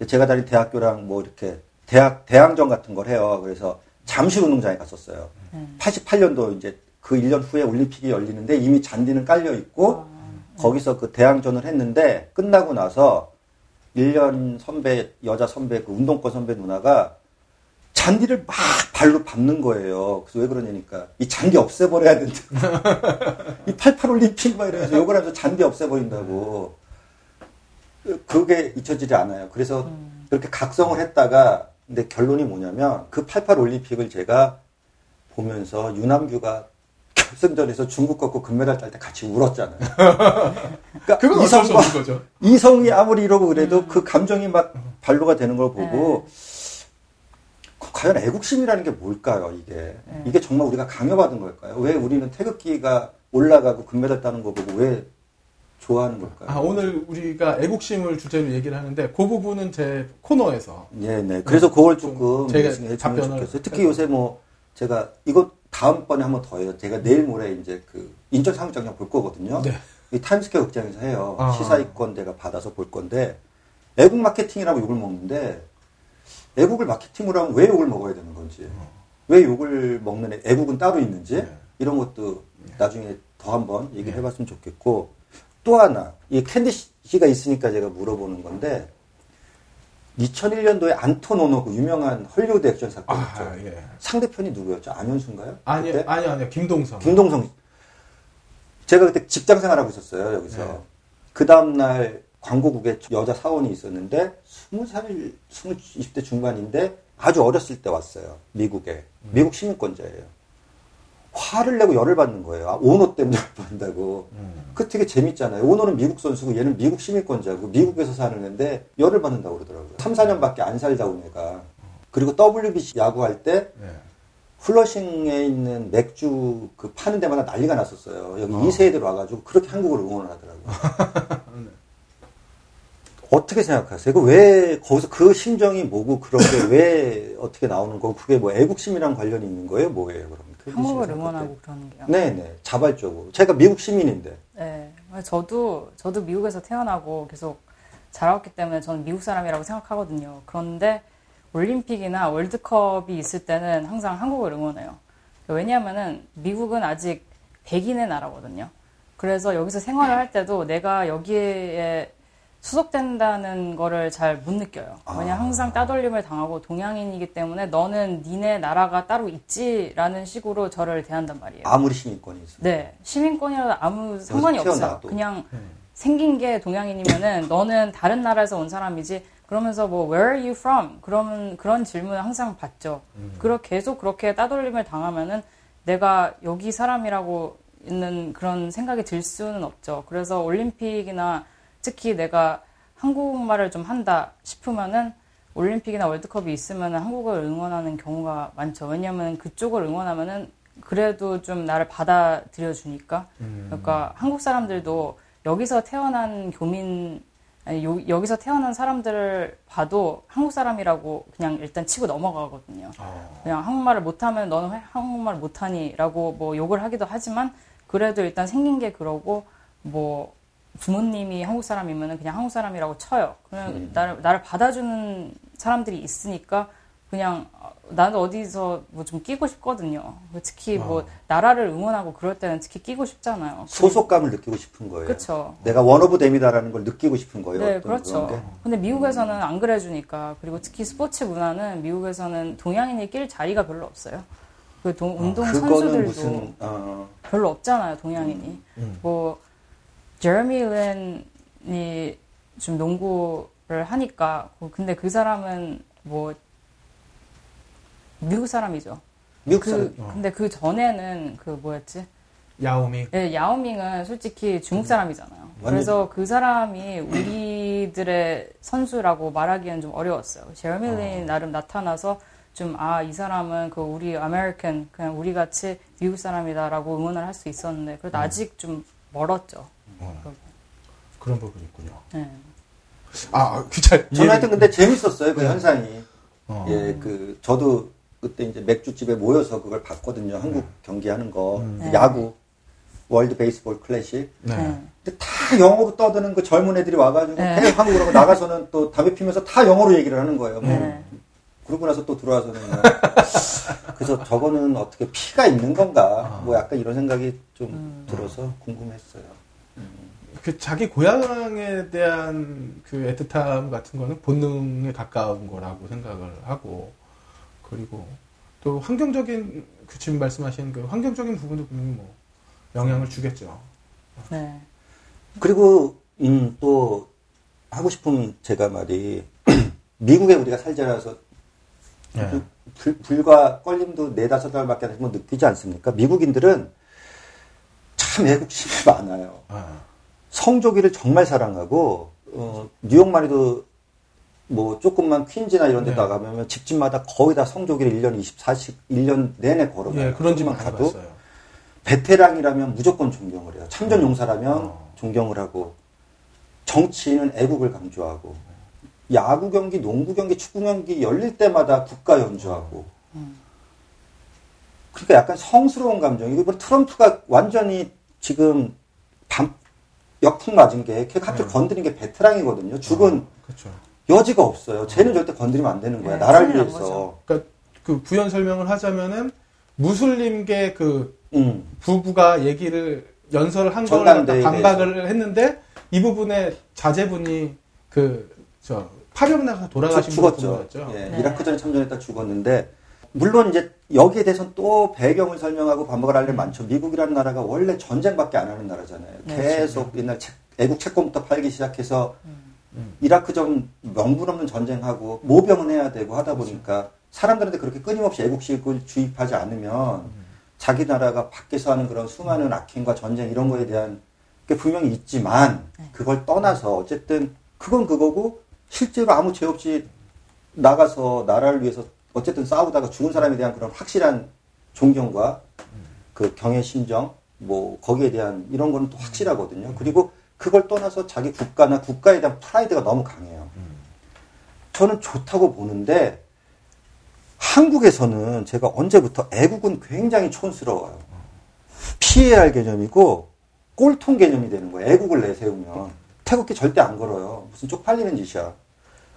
제가 다닌 대학교랑 뭐 이렇게 대학 대항전 같은 걸 해요. 그래서 잠실 운동장에 갔었어요. 88년도 이제 그 1년 후에 올림픽이 열리는데 이미 잔디는 깔려 있고 거기서 그 대항전을 했는데 끝나고 나서 1년 선배 여자 선배 그 운동권 선배 누나가 잔디를 막 발로 밟는 거예요. 그래서 왜 그러냐니까 이 잔디 없애버려야 된다. *laughs* 이 88 올림픽 막 이러면서 욕을 하면서 잔디 없애버린다고. 그게 잊혀지지 않아요. 그래서 그렇게 각성을 했다가 근데 결론이 뭐냐면 그 88 올림픽을 제가 보면서 유남규가 결승전에서 중국 꺾고 금메달 딸 때 같이 울었잖아요. *laughs* 그러니까 그건 어쩔 수 이성과 없는 거죠. 이성이 아무리 이러고 그래도 그 감정이 막 발로가 되는 걸 보고 과연 애국심이라는 게 뭘까요, 이게? 이게 정말 우리가 강요받은 걸까요? 왜 우리는 태극기가 올라가고 금메달 따는 거 보고 왜 좋아하는 걸까요? 아 오늘 우리가 애국심을 주제로 얘기를 하는데 그 부분은 제 코너에서 네, 네. 그래서 그걸 조금 제가 답변을 좋겠어요. 특히. 요새 뭐 제가 이거 다음번에 한번 더 해요. 제가 내일 모레 이제 그 인천 상륙작전 볼 거거든요. 네. 이 타임스퀘어 극장에서 해요. 아. 시사회권 내가 받아서 볼 건데 애국 마케팅이라고 욕을 먹는데 애국을 마케팅으로 하면 왜 욕을 먹어야 되는 건지 왜 욕을 먹는 애- 애국은 따로 있는지 네. 이런 것도 나중에 더 한번 얘기를 해봤으면 좋겠고 또 하나 이 캔디 씨가 있으니까 제가 물어보는 건데 2001년도에 안토노노 그 유명한 헐리우드 액션 사건 있죠. 아 예. 상대편이 누구였죠? 안현수인가요? 아니 그때? 아니 아니요 김동성. 김동성. 제가 그때 직장 생활하고 있었어요, 여기서. 네. 그 다음날 광고국에 여자 사원이 있었는데, 20살, 20, 20대 중반인데, 아주 어렸을 때 왔어요, 미국에. 미국 시민권자예요. 화를 내고 열을 받는 거예요. 아, 오노 때문에 *laughs* 받는다고. 그 되게 재밌잖아요. 오노는 미국 선수고 얘는 미국 시민권자고 미국에서 사는 애인데 열을 받는다고 그러더라고요. 3, 4년밖에 안 살다 온 애가. 그리고 WBC 야구할 때 네. 플러싱에 있는 맥주 그 파는 데마다 난리가 났었어요. 여기 어. 2세들 와가지고 그렇게 한국을 응원을 하더라고요. *laughs* 어떻게 생각하세요? 그 왜, 거기서 그 심정이 뭐고 그런 게왜 어떻게 나오는 거고 그게 뭐 애국심이랑 관련이 있는 거예요? 뭐예요, 그럼? 한국을 응원하고 그러는 게요. 네네. 자발적으로. 제가 미국 시민인데. 네. 저도, 저도 미국에서 태어나고 계속 자라왔기 때문에 저는 미국 사람이라고 생각하거든요. 그런데 올림픽이나 월드컵이 있을 때는 항상 한국을 응원해요. 왜냐하면은 미국은 아직 백인의 나라거든요. 그래서 여기서 생활을 할 때도 내가 여기에 수속된다는 거를 잘 못 느껴요. 왜냐 항상 따돌림을 당하고 동양인이기 때문에 너는 니네 나라가 따로 있지라는 식으로 저를 대한단 말이에요. 아무리 시민권이 있어. 네, 시민권이라도 아무 상관이 없어요. 그냥 생긴 게 동양인이면은 너는 다른 나라에서 온 사람이지. 그러면서 뭐 Where are you from? 그러면 그런 질문을 항상 받죠. 그러 계속 그렇게 따돌림을 당하면은 내가 여기 사람이라고 있는 그런 생각이 들 수는 없죠. 그래서 올림픽이나 특히 내가 한국말을 좀 한다 싶으면은 올림픽이나 월드컵이 있으면 한국을 응원하는 경우가 많죠. 왜냐하면 그쪽을 응원하면은 그래도 좀 나를 받아들여 주니까. 그러니까 한국 사람들도 여기서 태어난 교민 아니, 요- 여기서 태어난 사람들을 봐도 한국 사람이라고 그냥 일단 치고 넘어가거든요. 그냥 한국말을 못하면 너는 왜 한국말 못하니라고 뭐 욕을 하기도 하지만 그래도 일단 생긴 게 그러고 뭐 부모님이 한국 사람이면은 그냥 한국 사람이라고 쳐요. 그냥 나를 나를 받아주는 사람들이 있으니까 그냥 어, 나는 어디서 뭐 좀 끼고 싶거든요. 특히 뭐 나라를 응원하고 그럴 때는 특히 끼고 싶잖아요. 소속감을 느끼고 싶은 거예요. 그렇죠. 내가 one of them이다라는 걸 느끼고 싶은 거예요. 네, 그렇죠. 근데 미국에서는 안 그래주니까 그리고 특히 스포츠 문화는 미국에서는 동양인이 낄 자리가 별로 없어요. 그 동- 운동 그거는 선수들도 무슨 어, 별로 없잖아요, 동양인이. 뭐 제레미 린이 좀 농구를 하니까 뭐 근데 그 사람은 뭐 미국 사람이죠. 미국 그 사람 근데 그 전에는 그 뭐였지? 야오밍. 예, 야오밍은 솔직히 음. 중국 사람이잖아요. 그래서 그 사람이 우리들의 선수라고 말하기엔 좀 어려웠어요. 제레미 아. 린이 나름 나타나서 좀, 아, 이 사람은 그 우리 American, 그냥 우리 같이 미국 사람이다라고 응원을 할 수 있었는데, 그래도 음. 아직 좀 멀었죠. 그런 부분이 있군요. 네. 아, 그잘 저는 하여튼 근데 재밌었어요 그 현상이. 네. 어. 예, 그 저도 그때 이제 맥주집에 모여서 그걸 봤거든요. 한국 경기하는 거, 네. 야구, 월드 베이스볼 클래식. 네. 네. 근데 다 영어로 떠드는 그 젊은 애들이 와가지고 네. 계속 한국어로 하고 나가서는 또 담배 피면서 다 영어로 얘기를 하는 거예요. 뭐. 네. 그러고 나서 또 들어와서는 뭐. 그래서 저거는 어떻게 피가 있는 건가? 뭐 약간 이런 생각이 좀 음. 들어서 궁금했어요. 그 자기 고향에 대한 그 애틋함 같은 거는 본능에 가까운 거라고 생각을 하고 그리고 또 환경적인 그 지금 말씀하신 그 환경적인 부분도 분명히 뭐 영향을 주겠죠. 네. 그리고 음, 또 하고 싶은 제가 말이 *clears throat* 미국에 우리가 살지 않아서 예. 불, 불과 걸림도 네다섯 달밖에 안 되면 느끼지 않습니까? 미국인들은 참 애국심이 많아요. 아, 성조기를 정말 사랑하고 어, 뉴욕만 해도 뭐 조금만 퀸즈나 이런 데 네. 나가면 집집마다 거의 다 성조기를 1년 24시 1년 내내 걸어가요. 예, 그런 집만 가도 가봤어요. 베테랑이라면 무조건 존경을 해요. 참전 용사라면 어. 존경을 하고 정치인은 애국을 강조하고 야구 경기, 농구 경기, 축구 경기 열릴 때마다 국가 연주하고 그러니까 약간 성스러운 감정. 이거 뭐 트럼프가 완전히 지금 밤 역풍 맞은 게걔 갑자기 네. 건드린 게 베테랑이거든요. 죽은 그렇죠. 여지가 없어요. 쟤는 절대 건드리면 안 되는 거야. 네, 나라를 위해서. 그러니까 그 부연 설명을 하자면은 무슬림계 그 음. 부부가 얘기를 연설을 한걸 전당대회에 반박을 했는데 이 부분에 자제분이 그 저 파병 나가서 돌아가신 죽었죠. 분이었죠. 예, 네. 이라크전에 참전했다 죽었는데 물론 이제 여기에 대해서는 또 배경을 설명하고 반박을 할일 많죠. 미국이라는 나라가 원래 전쟁밖에 안 하는 나라잖아요. 네, 계속 옛날 책- 애국 채권부터 팔기 시작해서 이라크전 명분 없는 전쟁하고 모병은 해야 되고 하다 보니까 사람들한테 그렇게 끊임없이 애국식을 주입하지 않으면 자기 나라가 밖에서 하는 그런 수많은 악행과 전쟁 이런 거에 대한 게 분명히 있지만 그걸 떠나서 어쨌든 그건 그거고 실제로 아무 죄 없이 나가서 나라를 위해서 어쨌든 싸우다가 죽은 사람에 대한 그런 확실한 존경과 그 경의 심정 뭐 거기에 대한 이런 거는 또 확실하거든요. 그리고 그걸 떠나서 자기 국가나 국가에 대한 프라이드가 너무 강해요. 저는 좋다고 보는데 한국에서는 제가 언제부터 애국은 굉장히 촌스러워요. 피해야 할 개념이고 꼴통 개념이 되는 거예요. 애국을 내세우면 태극기 절대 안 걸어요. 무슨 쪽팔리는 짓이야.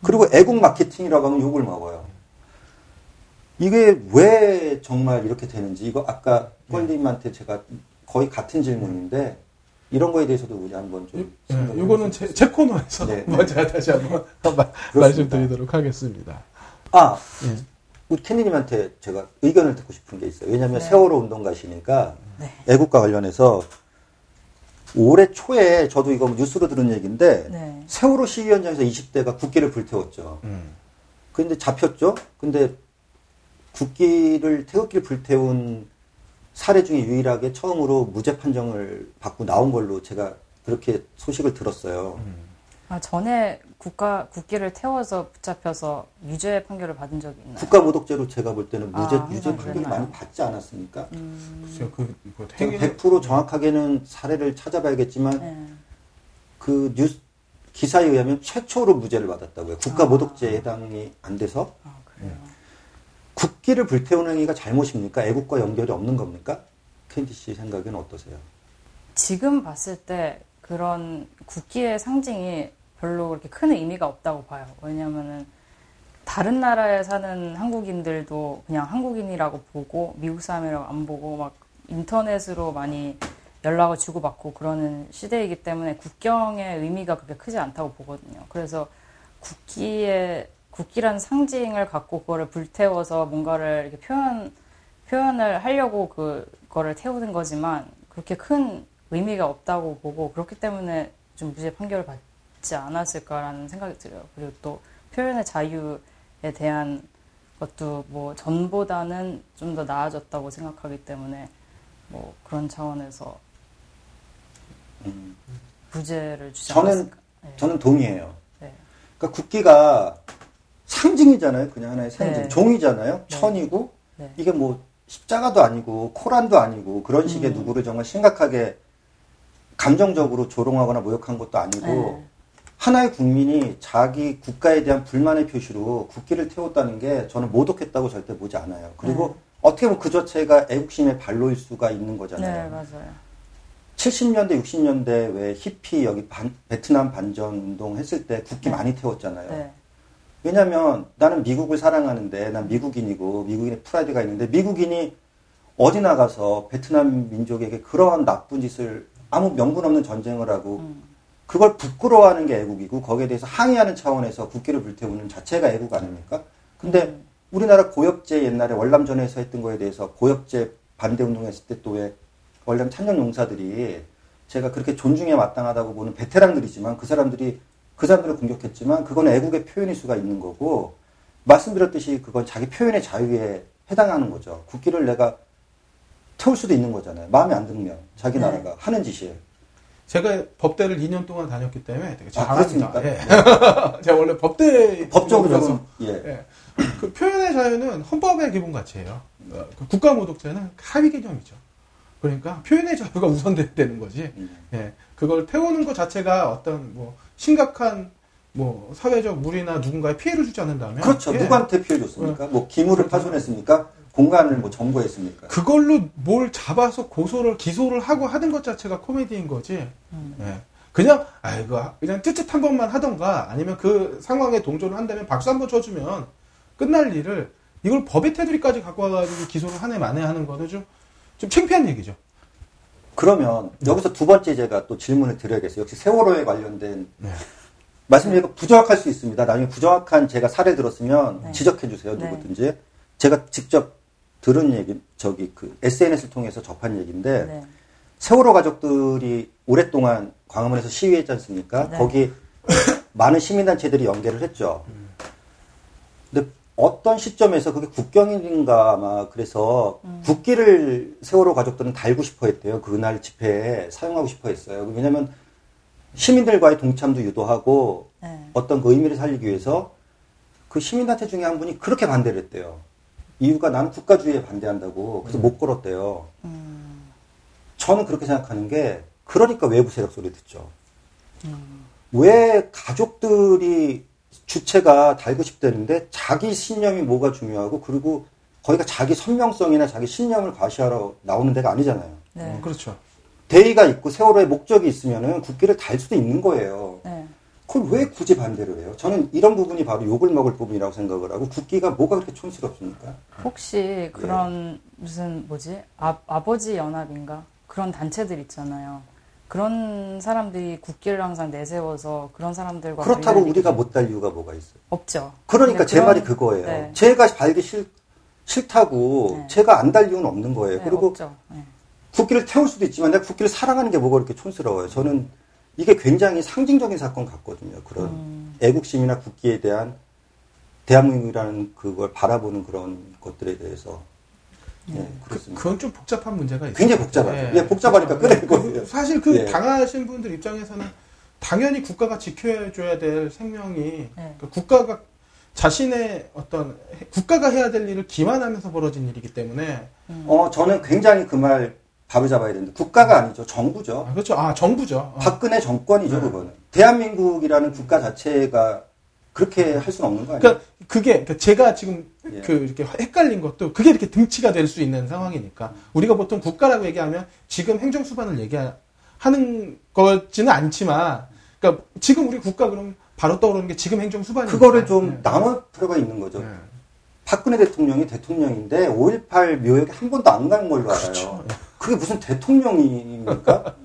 그리고 애국 마케팅이라고 하면 욕을 먹어요. 이게 왜 정말 이렇게 되는지 이거 아까 꼴님한테 제가 거의 같은 질문인데 이런 거에 대해서도 우리 한번 좀. 예, 요거는 해볼 수 제, 제 코너에서 네, 네. 먼저 다시 한번 마- 말씀드리도록 하겠습니다. 아, 예. 우리 캔디님한테 제가 의견을 듣고 싶은 게 있어요. 왜냐하면 네. 세월호 운동 가시니까 네. 애국가 관련해서 올해 초에 저도 이거 뉴스로 들은 얘기인데 네. 세월호 시위 현장에서 20대가 국기를 불태웠죠. 음. 근데 잡혔죠. 근데 국기를 태극기를 불태운 사례 중에 유일하게 처음으로 무죄 판정을 받고 나온 걸로 제가 그렇게 소식을 들었어요. 아, 전에 국가 국기를 태워서 붙잡혀서 유죄 판결을 받은 적이 있나요? 국가 모독죄로 제가 볼 때는 무죄 아, 유죄 판결이 그랬나요? 많이 받지 않았습니까? 글쎄요, 그, 그 제가 되게 100% 정확하게는 사례를 찾아봐야겠지만 네. 그 뉴스 기사에 의하면 최초로 무죄를 받았다고요. 국가 아. 모독죄에 해당이 안 돼서 아, 그래요. 국기를 불태우는 행위가 잘못입니까? 애국과 연결이 없는 겁니까? 캔디 씨 생각에는 어떠세요? 지금 봤을 때 그런 국기의 상징이 별로 그렇게 큰 의미가 없다고 봐요. 왜냐면은 다른 나라에 사는 한국인들도 그냥 한국인이라고 보고 미국 사람이라고 안 보고 막 인터넷으로 많이 연락을 주고받고 그러는 시대이기 때문에 국경의 의미가 그렇게 크지 않다고 보거든요. 그래서 국기의 국기라는 상징을 갖고 그거를 불태워서 뭔가를 이렇게 표현 표현을 하려고 그거를 태우는 거지만 그렇게 큰 의미가 없다고 보고 그렇기 때문에 좀 무죄 판결을 받지 않았을까라는 생각이 들어요. 그리고 또 표현의 자유에 대한 것도 뭐 전보다는 좀 더 나아졌다고 생각하기 때문에 뭐 그런 차원에서 음, 무죄를 주지 저는 않았을까. 네. 저는 동의해요. 네. 그러니까 국기가 상징이잖아요. 그냥 하나의 상징. 네. 종이잖아요. 네. 천이고 네. 이게 뭐 십자가도 아니고 코란도 아니고 그런 식의 음. 누구를 정말 심각하게 감정적으로 조롱하거나 모욕한 것도 아니고 네. 하나의 국민이 자기 국가에 대한 불만의 표시로 국기를 태웠다는 게 저는 모독했다고 절대 보지 않아요. 그리고 네. 어떻게 보면 그 자체가 애국심의 발로일 수가 있는 네, 거잖아요. 맞아요. 70년대, 60년대 왜 히피 여기 반- 베트남 반전 운동 했을 때 국기 네. 많이 태웠잖아요. 네. 왜냐면 나는 미국을 사랑하는데 난 미국인이고 미국인의 프라이드가 있는데 미국인이 어디 나가서 베트남 민족에게 그러한 나쁜 짓을 아무 명분 없는 전쟁을 하고 음. 그걸 부끄러워하는 게 애국이고 거기에 대해서 항의하는 차원에서 국기를 불태우는 자체가 애국 아닙니까? 근데 음. 우리나라 고엽제 옛날에 월남전에서 했던 거에 대해서 고엽제 반대 운동했을 때 또 왜 월남 참전 용사들이 제가 그렇게 존중에 마땅하다고 보는 베테랑들이지만 그 사람들이 그 사람들을 공격했지만 그건 애국의 표현일 수가 있는 거고 말씀드렸듯이 그건 자기 표현의 자유에 해당하는 거죠. 국기를 내가 태울 수도 있는 거잖아요. 마음에 안 들면 자기 네. 나라가 하는 짓이에요. 제가 법대를 2년 동안 다녔기 때문에 되게 잘 아, 알았습니다. 예. *laughs* 제가 원래 법대 법적으로 서 저는 예. 예. 그 표현의 자유는 헌법의 기본 가치예요. 어, 그 국가 모독죄는 하위 개념이죠. 그러니까 표현의 자유가 우선되는 거지. 음. 예. 그걸 태우는 것 자체가 어떤 뭐 심각한 뭐 사회적 무리나 누군가에 피해를 주지 않는다면 그렇죠. 예. 누구한테 피해 줬습니까? 뭐 기물을 파손했습니까? 공간을 뭐 점거했습니까? 그걸로 뭘 잡아서 고소를 기소를 하고 하는 것 자체가 코미디인 거지. 음. 예. 그냥 아이고 그냥 쯧쯧 한 번만 하던가 아니면 그 상황에 동조를 한다면 박수 한 번 쳐주면 끝날 일을 이걸 법의 테두리까지 갖고 와가지고 기소를 하네 마네 하는 거는 좀, 좀 창피한 얘기죠. 그러면 여기서 두 번째 제가 또 질문을 드려야겠어요. 역시 세월호에 관련된 네. 말씀드리니까 부정확할 수 있습니다. 나중에 부정확한 제가 사례 들었으면 네. 지적해 주세요. 네. 누구든지. 제가 직접 들은 얘기, 저기 그 SNS를 통해서 접한 얘기인데 네. 세월호 가족들이 오랫동안 광화문에서 시위했지 않습니까? 네. 거기 많은 시민단체들이 연계를 했죠. 근데 어떤 시점에서 그게 국경일인가 아마 그래서 국기를 세월호 가족들은 달고 싶어 했대요. 그날 집회에 사용하고 싶어 했어요. 왜냐면 시민들과의 동참도 유도하고 네. 어떤 그 의미를 살리기 위해서 그 시민단체 중에 한 분이 그렇게 반대를 했대요. 이유가 나는 국가주의에 반대한다고. 그래서 못 걸었대요. 음. 저는 그렇게 생각하는 게 그러니까 외부 세력 소리 듣죠. 왜 가족들이 주체가 달고 싶다는데 자기 신념이 뭐가 중요하고 그리고 거기가 자기 선명성이나 자기 신념을 과시하러 나오는 데가 아니잖아요. 네. 어, 그렇죠. 대의가 있고 세월호의 목적이 있으면은 국기를 달 수도 있는 거예요. 네. 그걸 왜 굳이 반대를 해요? 저는 이런 부분이 바로 욕을 먹을 부분이라고 생각을 하고 국기가 뭐가 그렇게 촌스럽습니까? 혹시 그런 무슨 뭐지 아, 아버지 연합인가 그런 단체들 있잖아요. 그런 사람들이 국기를 항상 내세워서 그런 사람들과 그렇다고 우리가. 못 달 이유가 뭐가 있어요? 없죠. 그러니까 제 그런- 말이 그거예요. 네. 제가 발기 싫, 싫다고 네. 제가 안 달 이유는 없는 거예요. 네, 그리고. 네. 국기를 태울 수도 있지만 내가 국기를 사랑하는 게 뭐가 그렇게 촌스러워요. 저는 이게 굉장히 상징적인 사건 같거든요. 그런 음. 애국심이나 국기에 대한 대한민국이라는 그걸 바라보는 그런 것들에 대해서 예, 그, 그렇습니다. 그 건 좀 복잡한 문제가 있어요. 굉장히 복잡하죠. 예, 복잡하니까 복잡하고. 끊을 거예요. 그 사실 그 예. 당하신 분들 입장에서는 당연히 국가가 지켜줘야 될 생명이 네. 그러니까 국가가 자신의 어떤 해- 국가가 해야 될 일을 기만하면서 벌어진 일이기 때문에 어, 저는 굉장히 그말 바로 잡아야 되는데 국가가 아니죠. 정부죠. 아, 그렇죠. 아 정부죠. 어. 박근혜 정권이죠, 네. 그거는. 대한민국이라는 국가 자체가 그렇게 할 수는 없는 거 아니에요? 그러니까 그게 그러니까 제가 지금 예. 그 이렇게 헷갈린 것도 그게 이렇게 등치가 될 수 있는 상황이니까 우리가 보통 국가라고 얘기하면 지금 행정 수반을 얘기하는 거지는 않지만 그러니까 지금 우리 국가 그럼 바로 떠오르는 게 지금 행정 수반이 그거를 좀 나눌 필요가 있는 거죠. 네. 박근혜 대통령이 대통령인데 5.18 묘역에 한 번도 안 간 걸로 알아요. 그렇죠. 그게 무슨 대통령입니까?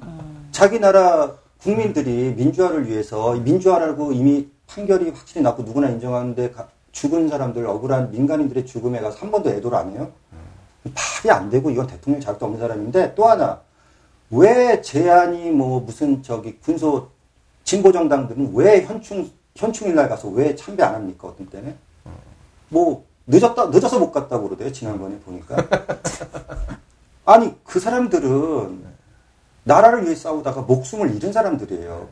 자기 나라 국민들이 민주화를 위해서 민주화라고 이미 판결이 확실히 났고 누구나 인정하는데 가- 죽은 사람들 억울한 민간인들의 죽음에 가서 한 번도 애도를 안 해요. 말이 안 되고 이건 대통령 자격도 없는 사람인데 또 하나 왜 제안이 뭐 무슨 저기 군소 진보 정당들은 왜 현충 현충일 날 가서 왜 참배 안 합니까? 어떤 때는? 뭐 늦었다 늦어서 못 갔다고 그러대요 지난번에 보니까. *laughs* 아니 그 사람들은 나라를 위해 싸우다가 목숨을 잃은 사람들이에요.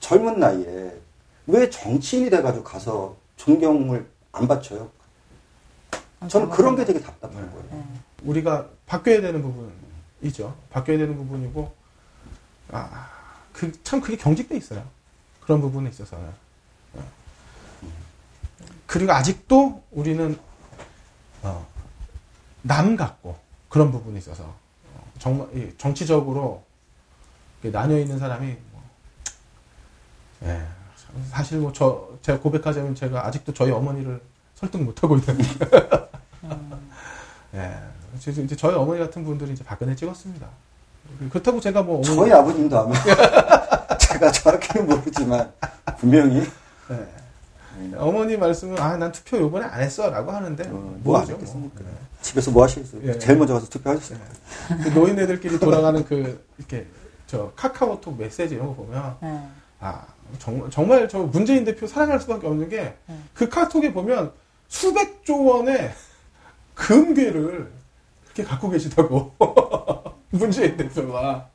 젊은 나이에 왜 정치인이 돼가지고 가서 존경을 안 바쳐요 저는 그런 게 되게 답답한 거예요 네. 우리가 바뀌어야 되는 부분이죠. 바뀌어야 되는 부분이고, 아, 그, 참 그게 경직돼 있어요. 그런 부분에 있어서는. 어. 그리고 아직도 우리는, 어, 남 같고, 그런 부분에 있어서, 어, 정말, 이 정치적으로 나뉘어 있는 사람이, 뭐, 예, 사실 뭐 저, 제가 고백하자면 제가 아직도 저희 어머니를 설득 못 하고 있는. *laughs* 예. 그래서 이제 저희 어머니 같은 분들이 이제 박근혜 찍었습니다. 그렇다고 제가 뭐 어머니- 저희 아버님도 아마 *laughs* 제가 정확히는 모르지만 분명히 예. 어머니 말씀은 아 난 투표 요번에 안 했어라고 하는데 어, 모르죠, 했겠습니까? 뭐. 집에서 뭐 하시겠어요? 예. 제일 먼저 가서 투표하셨어요. 그 노인네들끼리 돌아가는 그 이렇게 저 카카오톡 메시지 이런 거 보면 네. 아 정말 정말 저 문재인 대표 사랑할 수밖에 없는 게그 네. 카톡에 보면 수백조 원의 금괴를 그렇게 갖고 계시다고 *laughs* 문재인 대표가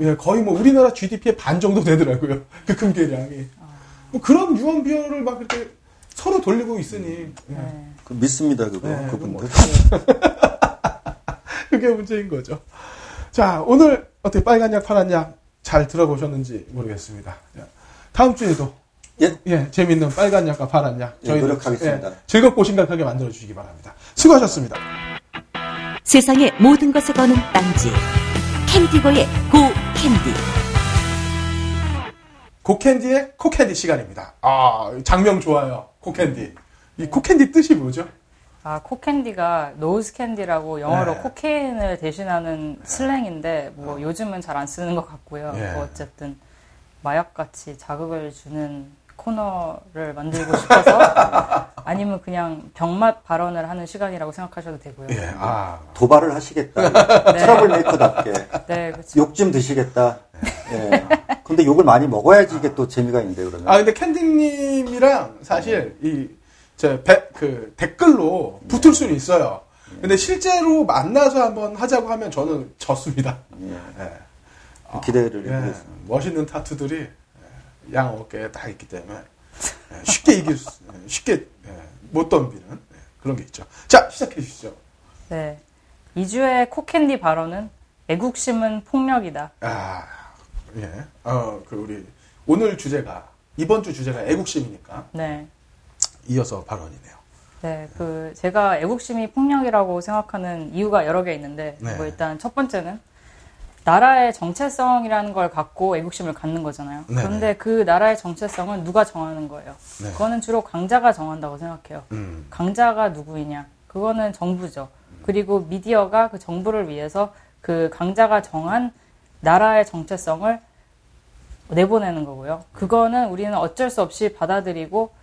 예, 거의 뭐 우리나라 GDP의 반 정도 되더라고요 그 금괴량이 뭐 그런 유언 비어를 막 이렇게 서로 돌리고 있으니 예. 네. 그 믿습니다 그거 네, 그분들. *laughs* 그게 문제인 거죠. 자, 오늘 어떻게 빨간 약, 파란 약 잘 들어보셨는지 모르겠습니다. 자, 다음 주에도 예. 재밌는 빨간 약과 파란 약 예, 노력하겠습니다. 예, 즐겁고 심각하게 만들어 주시기 바랍니다. 수고하셨습니다. 세상의 모든 것을 거는 딴지 캔디고의 고 캔디 고 캔디의 코 캔디 시간입니다. 아, 작명 좋아요. 코 캔디. 이 코 캔디 뜻이 뭐죠? 아, 코캔디가 nose candy라고 영어로 네. cocaine을 대신하는 slang인데 뭐 요즘은 잘 안 쓰는 것 같고요. 예. 뭐 어쨌든 마약같이 자극을 주는 코너를 만들고 싶어서 *laughs* 아니면 그냥 병맛 발언을 하는 시간이라고 생각하셔도 되고요. 예, 아. 도발을 하시겠다. 네. trouble maker답게 네, 그렇죠. 욕좀 드시겠다. 예. 근데 욕을 많이 먹어야지 이게 또 재미가 있는데 그러면. 아, 근데 캔디님이랑 사실 이, 저, 배, 그, 댓글로 붙을 수는 있어요. 근데 실제로 만나서 한번 하자고 하면 저는 졌습니다. 예. 예. 기대를 예, 해보겠습니다. 멋있는 타투들이 예, 양 어깨에 다 있기 때문에 예, 쉽게 이길 수, 예, 쉽게 예, 못 덤비는 예, 그런 게 있죠. 자, 시작해 주시죠. 네. 이주의 코캔디 발언은 애국심은 폭력이다. 아, 예. 어, 그 우리 오늘 주제가 이번 주 주제가 애국심이니까 네. 이어서 발언이네요. 네, 그 제가 애국심이 폭력이라고 생각하는 이유가 여러 개 있는데 네. 뭐 일단 첫 번째는 나라의 정체성이라는 걸 갖고 애국심을 갖는 거잖아요. 네네. 그런데 그 나라의 정체성은 누가 정하는 거예요? 네. 그거는 주로 강자가 정한다고 생각해요. 음. 강자가 누구이냐? 그거는 정부죠. 그리고 미디어가 그 정부를 위해서 그 강자가 정한 나라의 정체성을 내보내는 거고요. 그거는 우리는 어쩔 수 없이 받아들이고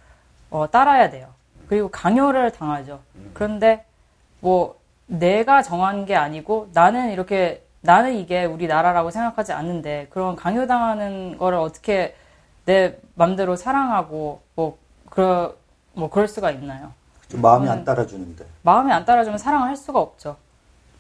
어, 따라야 돼요. 그리고 강요를 당하죠. 그런데 뭐 내가 정한 게 아니고 나는 이렇게 나는 이게 우리 나라라고 생각하지 않는데 그런 강요당하는 거를 어떻게 내 맘대로 사랑하고 뭐 그러 뭐 그럴 수가 있나요? 좀 마음이 안 따라주는데. 마음이 안 따라주면 사랑을 할 수가 없죠.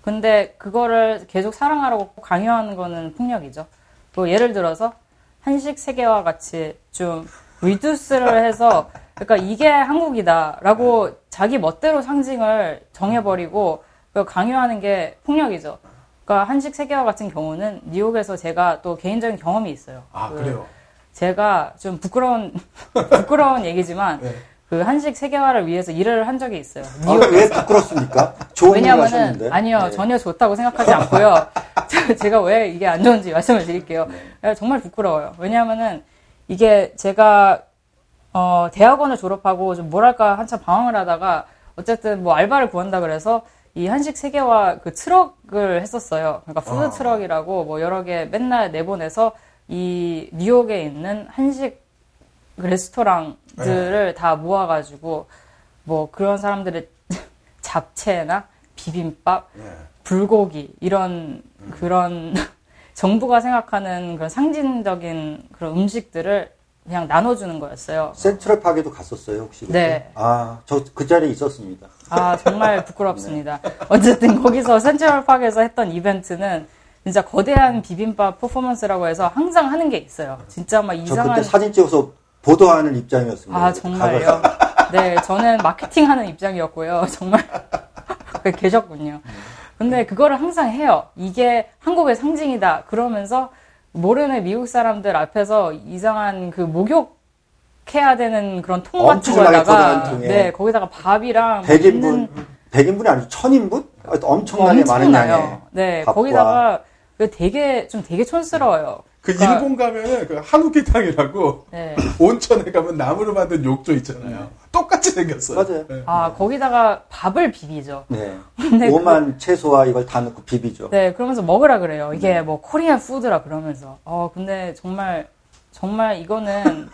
근데 그거를 계속 사랑하라고 강요하는 거는 폭력이죠. 뭐 예를 들어서 한식 세계와 같이 좀 리두스를 해서 *laughs* 그러니까 이게 한국이다라고 자기 멋대로 상징을 정해버리고 그 강요하는 게 폭력이죠. 그러니까 한식 세계와 같은 경우는 뉴욕에서 제가 또 개인적인 경험이 있어요. 아, 그 그래요? 제가 좀 부끄러운 *laughs* 부끄러운 얘기지만 네. 그 한식 세계화를 위해서 일을 한 적이 있어요. 아, 왜 부끄럽습니까? 좋은 왜냐면은 하셨는데. 아니요 네. 전혀 좋다고 생각하지 않고요. *laughs* 저- 제가 왜 이게 안 좋은지 말씀을 드릴게요. 네. 정말 부끄러워요. 왜냐하면은 이게 제가 어, 대학원을 졸업하고 좀 뭐랄까 한참 방황을 하다가 어쨌든 뭐 알바를 구한다 그래서 이 한식 세계화 그 트럭을 했었어요. 그러니까 푸드 아. 트럭이라고 뭐 여러 개 맨날 내보내서 이 뉴욕에 있는 한식 레스토랑들을 다 모아가지고 뭐 그런 사람들의 *laughs* 잡채나 비빔밥, 네. 불고기 이런 그런 *laughs* 정부가 생각하는 그런 상징적인 그런 음식들을 그냥 나눠주는 거였어요. 센트럴 파크에도 갔었어요, 혹시? 네. 아, 저 그 자리에 있었습니다. 아 정말 *laughs* 부끄럽습니다. 어쨌든 거기서 센트럴파크에서 했던 이벤트는 진짜 거대한 비빔밥 퍼포먼스라고 해서 항상 하는 게 있어요. 진짜 막저 이상한 그때 사진 찍어서 보도하는 입장이었습니다. 아 정말요? 네, 저는 마케팅하는 입장이었고요. *laughs* 정말 그 계셨군요. 근데 그거를 항상 해요. 이게 한국의 상징이다. 그러면서 모르는 미국 사람들 앞에서 이상한 그 목욕 해야 되는 그런 통 같은 엄청나게 거에다가. 네 거기다가 밥이랑 100인분, 100인분이 아니고 1000인분? 엄청나게 많은 양의 엄청나요. 네, 밥과 거기다가 그 되게 좀 되게 촌스러워요. 그 그러니까- 일본 가면은 그 한우기탕이라고 네. 온천에 가면 나무로 만든 욕조 있잖아요. 똑같이 생겼어요. 맞아요. 네. 아 거기다가 밥을 비비죠. 네. 근데 오만 채소와 이걸 다 넣고 비비죠. 네, 그러면서 먹으라 그래요. 이게 뭐 코리안 푸드라 그러면서. 어, 근데 정말 정말 이거는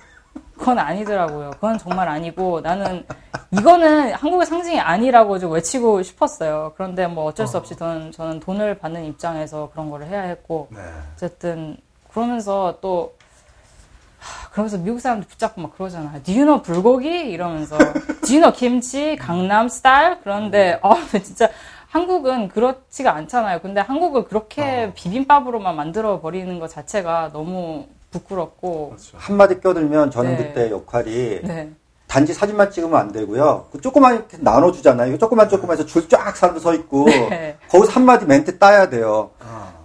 그건 아니더라고요. 그건 정말 아니고 나는 이거는 한국의 상징이 아니라고 좀 외치고 싶었어요. 그런데 뭐 어쩔 수 없이 저는 저는 돈을 받는 입장에서 그런 거를 해야 했고 네. 어쨌든 그러면서 또 하, 그러면서 미국 사람들 붙잡고 막 그러잖아요. Do you know 불고기? 이러면서 Do you know 김치? 강남 스타일? 그런데 어 진짜 한국은 그렇지가 않잖아요. 근데 한국을 그렇게 비빔밥으로만 만들어 버리는 것 자체가 너무 부끄럽고 그렇죠. 한마디 껴들면 저는 네. 그때 역할이 네. 단지 사진만 찍으면 안 되고요. 그 조그만 이렇게 나눠주잖아요. 조그만 조그만 해서 줄 쫙 사람들 서 있고 *laughs* 네. 거기서 한마디 멘트 따야 돼요.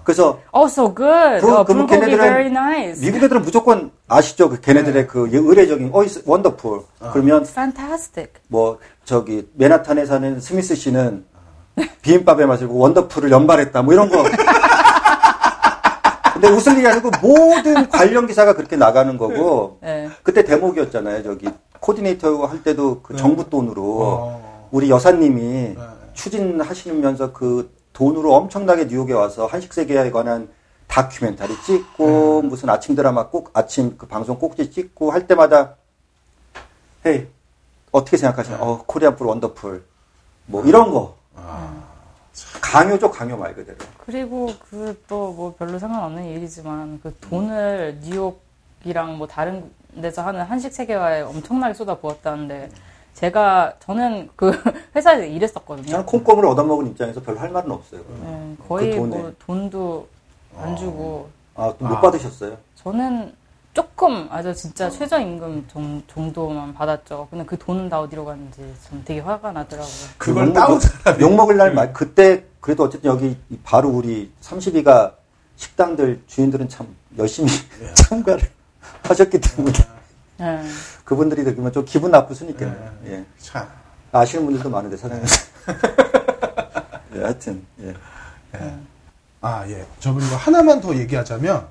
그래서 Oh, so good. 그- 어, 불고기 걔네들은 very nice. 미국 애들은 무조건 아시죠? 그 걔네들의 그 의례적인 어, it's wonderful. 그러면 Fantastic. 뭐 저기 맨하탄에 사는 스미스 씨는 비빔밥에 마시고 원더풀을 연발했다. 뭐 이런 거. *laughs* 근데 웃을 일이 아니고 모든 관련 기사가 그렇게 나가는 거고 네. 그때 대목이었잖아요. 저기 코디네이터 할 때도 그 네. 정부 돈으로 어. 우리 여사님이 네. 추진하시면서 그 돈으로 엄청나게 뉴욕에 와서 한식 세계에 관한 다큐멘터리 찍고 네. 무슨 아침 드라마 꼭 아침 그 방송 꼭지 찍고 할 때마다 Hey 어떻게 생각하시나요? 네. 어 Korean food wonderful 뭐 이런 거 아, 강요죠 강요 말 그대로. 그리고 그 또 뭐 별로 상관없는 얘기지만 그 돈을 뉴욕이랑 뭐 다른 데서 하는 한식 세계화에 엄청나게 쏟아부었다는데 제가 저는 그 *laughs* 회사에서 일했었거든요. 저는 콩고물 얻어먹은 입장에서 별로 할 말은 없어요. 네, 거의 그 돈에. 뭐 돈도 안 주고 아, 못 아. 받으셨어요? 저는 조금 아주 진짜 최저임금 정, 정도만 받았죠. 근데 그 돈은 다 어디로 갔는지 전 되게 화가 나더라고요. 그걸 욕 따온 사람이 욕 먹을 날 말, 그때, 그래도 어쨌든 여기 바로 우리 32가 식당들 주인들은 참 열심히 예. *laughs* 참가를 하셨기 때문에 네. 그분들이 들으면 좀 기분 나쁠 수는 있겠네요. 예. 참. 아시는 분들도 많은데, 사장님. 예, 하여튼, 예. 아, 예. 저 그리고 하나만 더 얘기하자면,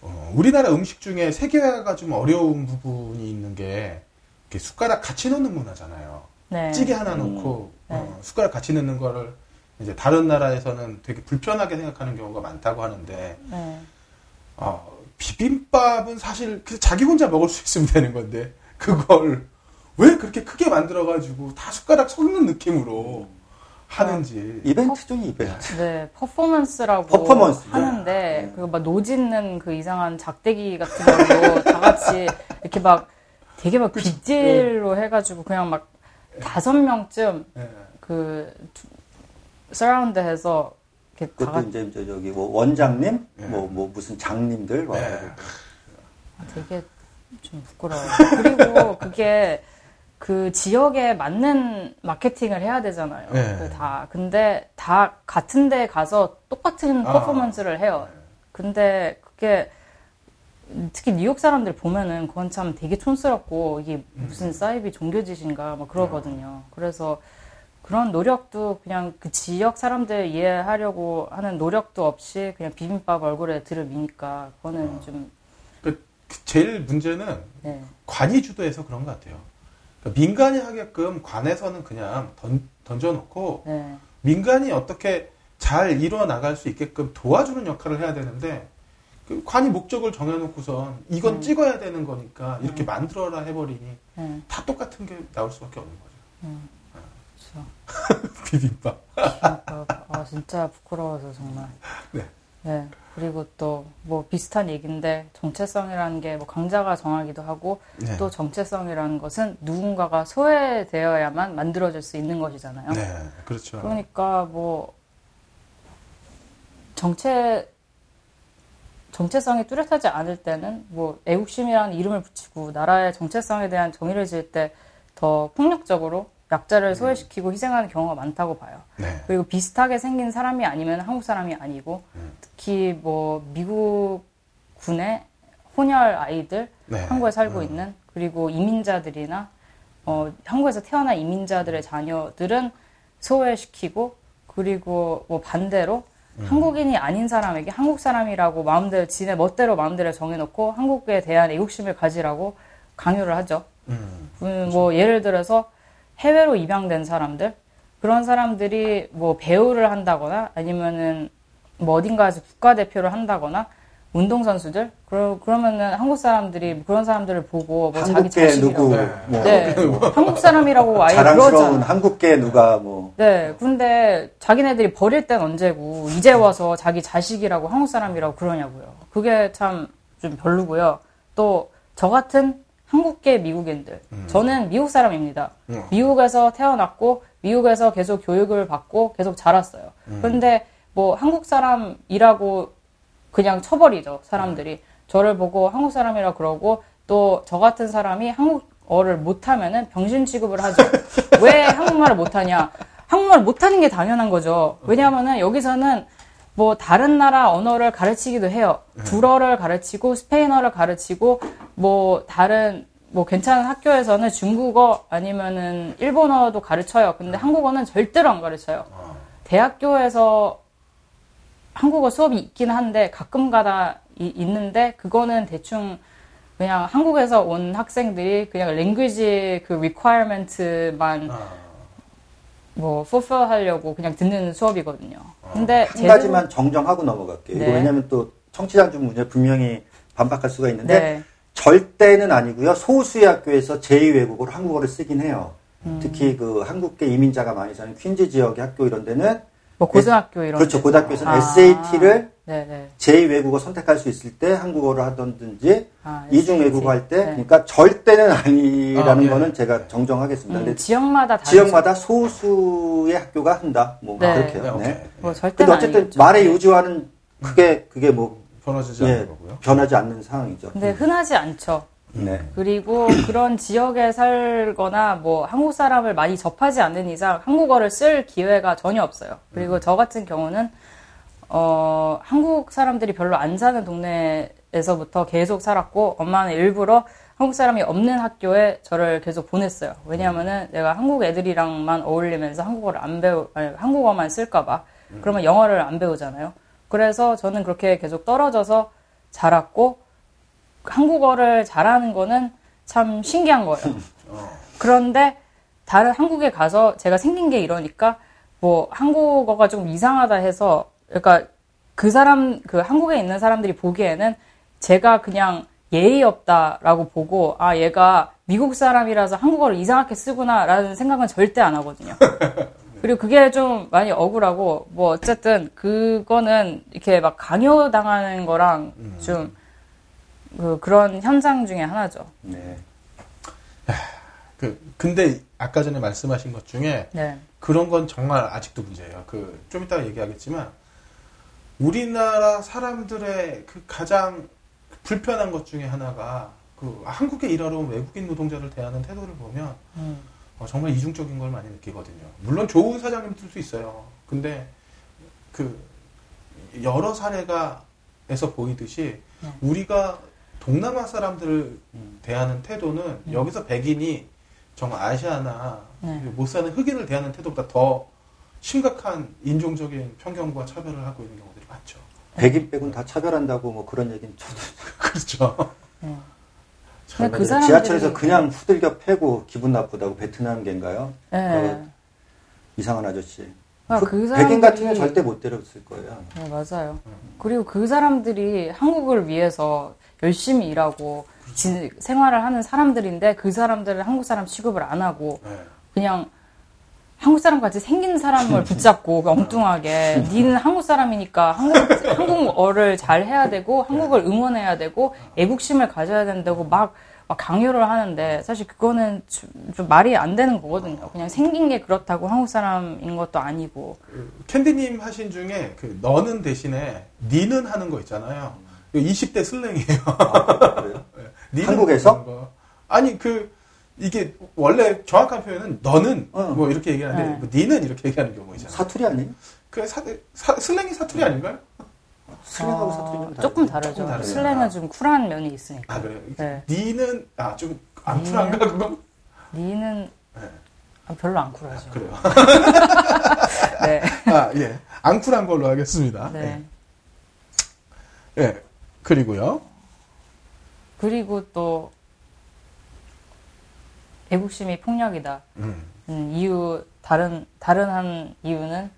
어, 우리나라 음식 중에 세계화가 좀 어려운 부분이 있는 게, 이렇게 숟가락 같이 넣는 문화잖아요. 네. 찌개 하나 넣고, 네. 어, 숟가락 같이 넣는 거를 이제 다른 나라에서는 되게 불편하게 생각하는 경우가 많다고 하는데 네. 어, 비빔밥은 사실 자기 혼자 먹을 수 있으면 되는 건데 그걸 왜 그렇게 크게 만들어가지고 다 숟가락 섞는 느낌으로 하는지 이벤트 중에 이벤트. 네, 퍼포먼스라고 퍼포먼스, 네. 하는데 네. 그막 노짓는 그 이상한 작대기 같은 걸로 다 같이 이렇게 막 되게 막 빗질로 해가지고 그냥 막 다섯 명쯤 예. 그 서라운드해서 그것도 같이 이제 저 저기 뭐 원장님, 네. 뭐 뭐 무슨 장님들 와 네. 되게 좀 부끄러워요. 그리고 *laughs* 그게 그 지역에 맞는 마케팅을 해야 되잖아요. 네. 그 다. 근데 다 같은 데 가서 똑같은 아. 퍼포먼스를 해요. 근데 그게 특히 뉴욕 사람들 보면은 그건 참 되게 촌스럽고 이게 무슨 사이비 종교짓인가 막 그러거든요. 그래서 그런 노력도 그냥 그 지역 사람들 이해하려고 하는 노력도 없이 그냥 비빔밥 얼굴에 들으미니까 그거는 좀그 제일 문제는 네. 관이 주도해서 그런 것 같아요. 그러니까 민간이 하게끔 관에서는 그냥 던, 던져놓고 네. 민간이 어떻게 잘 이루어 나갈 수 있게끔 도와주는 역할을 해야 되는데 그 관이 목적을 정해놓고선 이건 음. 찍어야 되는 거니까 이렇게 만들어라 해버리니 네. 다 똑같은 게 나올 수밖에 없는 거죠. 그렇죠. *laughs* 비빔밥. 아 진짜 부끄러워서 정말. 네. 네. 그리고 또 뭐 비슷한 얘기인데 정체성이라는 게 뭐 강자가 정하기도 하고 네. 또 정체성이라는 것은 누군가가 소외되어야만 만들어질 수 있는 것이잖아요. 네, 그렇죠. 그러니까 뭐 정체 정체성이 뚜렷하지 않을 때는 뭐 애국심이라는 이름을 붙이고 나라의 정체성에 대한 정의를 지을 때 더 폭력적으로 약자를 소외시키고 희생하는 경우가 많다고 봐요. 네. 그리고 비슷하게 생긴 사람이 아니면 한국 사람이 아니고 특히 뭐 미국 군의 혼혈 아이들 네. 한국에 살고 음. 있는 그리고 이민자들이나 어, 한국에서 태어난 이민자들의 자녀들은 소외시키고 그리고 뭐 반대로 음. 한국인이 아닌 사람에게 한국 사람이라고 마음대로 지네 멋대로 마음대로 정해놓고 한국에 대한 애국심을 가지라고 강요를 하죠. 음. 음, 뭐 예를 들어서 해외로 입양된 사람들? 그런 사람들이 뭐 배우를 한다거나 아니면은 뭐 어딘가에서 국가대표를 한다거나 운동선수들? 그러, 그러면은 한국 사람들이 그런 사람들을 보고 뭐 자기 한국계 자식이라고. 누구 네. 뭐 네. *laughs* 한국 사람이라고 아예 자랑스러운 그러잖아 한국계 누가 뭐. 네. 근데 자기네들이 버릴 땐 언제고 이제 와서 자기 자식이라고 한국 사람이라고 그러냐고요. 그게 참 좀 별로고요. 또 저 같은 한국계 미국인들 저는 미국 사람입니다 음. 미국에서 태어났고 미국에서 계속 교육을 받고 계속 자랐어요. 그런데 뭐 한국 사람이라고 그냥 쳐버리죠 사람들이 저를 보고 한국 사람이라 그러고 또 저 같은 사람이 한국어를 못하면은 병신 취급을 하죠. *laughs* 왜 한국말을 못하냐? 한국말 못하는 게 당연한 거죠. 왜냐하면은 여기서는 뭐 다른 나라 언어를 가르치기도 해요. 불어를 가르치고 스페인어를 가르치고 뭐 다른 뭐 괜찮은 학교에서는 중국어 아니면은 일본어도 가르쳐요. 근데 한국어는 절대로 안 가르쳐요. 대학교에서 한국어 수업이 있긴 한데 가끔 가다 이- 있는데 그거는 대충 그냥 한국에서 온 학생들이 그냥 랭귀지 그 requirement만 아, 뭐 fulfill 하려고 그냥 듣는 수업이거든요. 근데 한 가지만 정정하고 넘어갈게요. 이거 네. 왜냐하면 또 청취자분 문제 분명히 반박할 수가 있는데 네. 절대는 아니고요. 소수의 학교에서 제2외국어로 한국어를 쓰긴 해요. 음. 특히 그 한국계 이민자가 많이 사는 퀸즈 지역의 학교 이런 데는 뭐 고등학교 이런 그렇죠. 고등학교에서는 아. SAT를 네네. 제2외국어 선택할 수 있을 때 한국어를 하던지 아, 이중. 외국어 할 때 네. 그러니까 절대는 아니라는 아, 예. 거는 제가 정정하겠습니다. 음, 근데 지역마다 다르죠. 지역마다 소수의 학교가 한다. 뭐 네. 그렇게요. 네. 네. 뭐 절대 근데 어쨌든 말의 요지와는 크게 그게 뭐 예, 않는 거고요. 변하지 않는 상황이죠. 근데 흔하지 않죠. 네. 그리고 그런 지역에 살거나 뭐 한국 사람을 많이 접하지 않는 이상 한국어를 쓸 기회가 전혀 없어요. 그리고 저 같은 경우는 어 한국 사람들이 별로 안 사는 동네에서부터 계속 살았고 엄마는 일부러 한국 사람이 없는 학교에 저를 계속 보냈어요. 왜냐하면은 내가 한국 애들이랑만 어울리면서 한국어를 안 배우 아니, 한국어만 쓸까봐 그러면 영어를 안 배우잖아요. 그래서 저는 그렇게 계속 떨어져서 자랐고 한국어를 잘하는 거는 참 신기한 거예요. *laughs* 그런데 다른 한국에 가서 제가 생긴 게 이러니까 뭐 한국어가 좀 이상하다 해서 그러니까 그 사람 그 한국에 있는 사람들이 보기에는 제가 그냥 예의 없다라고 보고 아 얘가 미국 사람이라서 한국어를 이상하게 쓰구나라는 생각은 절대 안 하거든요. *laughs* 그리고 그게 좀 많이 억울하고 뭐 어쨌든 그거는 이렇게 막 강요당하는 거랑 좀 그, 그런 현상 중에 하나죠. 네. 그 근데 아까 전에 말씀하신 것 중에 네. 그런 건 정말 아직도 문제예요. 그 좀 이따가 얘기하겠지만 우리나라 사람들의 그 가장 불편한 것 중에 하나가 그 한국에 일하러 온 외국인 노동자를 대하는 태도를 보면 음. 어, 정말 이중적인 걸 많이 느끼거든요. 물론 좋은 사장님들도 있어요. 근데 그 여러 사례가 에서 보이듯이 네. 우리가 동남아 사람들을 대하는 태도는 음. 여기서 백인이 정말 아시아나 네. 못 사는 흑인을 대하는 태도보다 더 심각한 인종적인 편견과 차별을 하고 있는 경우들이 많죠. 백인 빼곤 다 차별한다고 뭐 그런 얘기는 저도 *laughs* 그렇죠. 네. 그. 사람들이- 지하철에서 그냥 후들겨 패고 기분 나쁘다고 베트남계인가요? 네. 이상한 아저씨. 아, 그그 백인 같으면 사람들이- 절대 못 때렸을 거예요. 네, 맞아요. 그리고 그 사람들이 한국을 위해서 열심히 일하고 지- 생활을 하는 사람들인데 그 사람들은 한국 사람 취급을 안 하고 네. 그냥 한국 사람 같이 생긴 사람을 *laughs* 붙잡고 그 엉뚱하게 니는 한국 사람이니까 한국 한국어를 잘 해야 되고 한국을 응원해야 되고 애국심을 가져야 된다고 막, 막 강요를 하는데 사실 그거는 좀, 좀 말이 안 되는 거거든요. 그냥 생긴 게 그렇다고 한국 사람인 것도 아니고. 그 캔디님 하신 중에 그 너는 대신에 니는 하는 거 있잖아요. 이거 20대 슬랭이에요. 아, 그래요? *laughs* 니는 한국에서? 아니 그 이게 원래 정확한 표현은 너는 어. 뭐 이렇게 얘기하는데 네. 뭐 니는 이렇게 얘기하는 경우 있잖아요. 사투리 아니에요? 그 사, 사- 슬랭이 사투리 아닌가요? 슬랭하고 어, 사투리는 다르죠. 조금 다르죠. 조금 다르죠. 슬랭은 좀 쿨한 면이 있으니까. 아 그래요. 네. 니는 아 좀 안 쿨한가 그건? 니는 네. 아, 별로 안 쿨하죠. 그래요. *laughs* 네. 아 예, 안 쿨한 걸로 하겠습니다. 네. 예. 예. 그리고요. 그리고 또 애국심이 폭력이다. 음. 음, 이유 다른 다른 한 이유는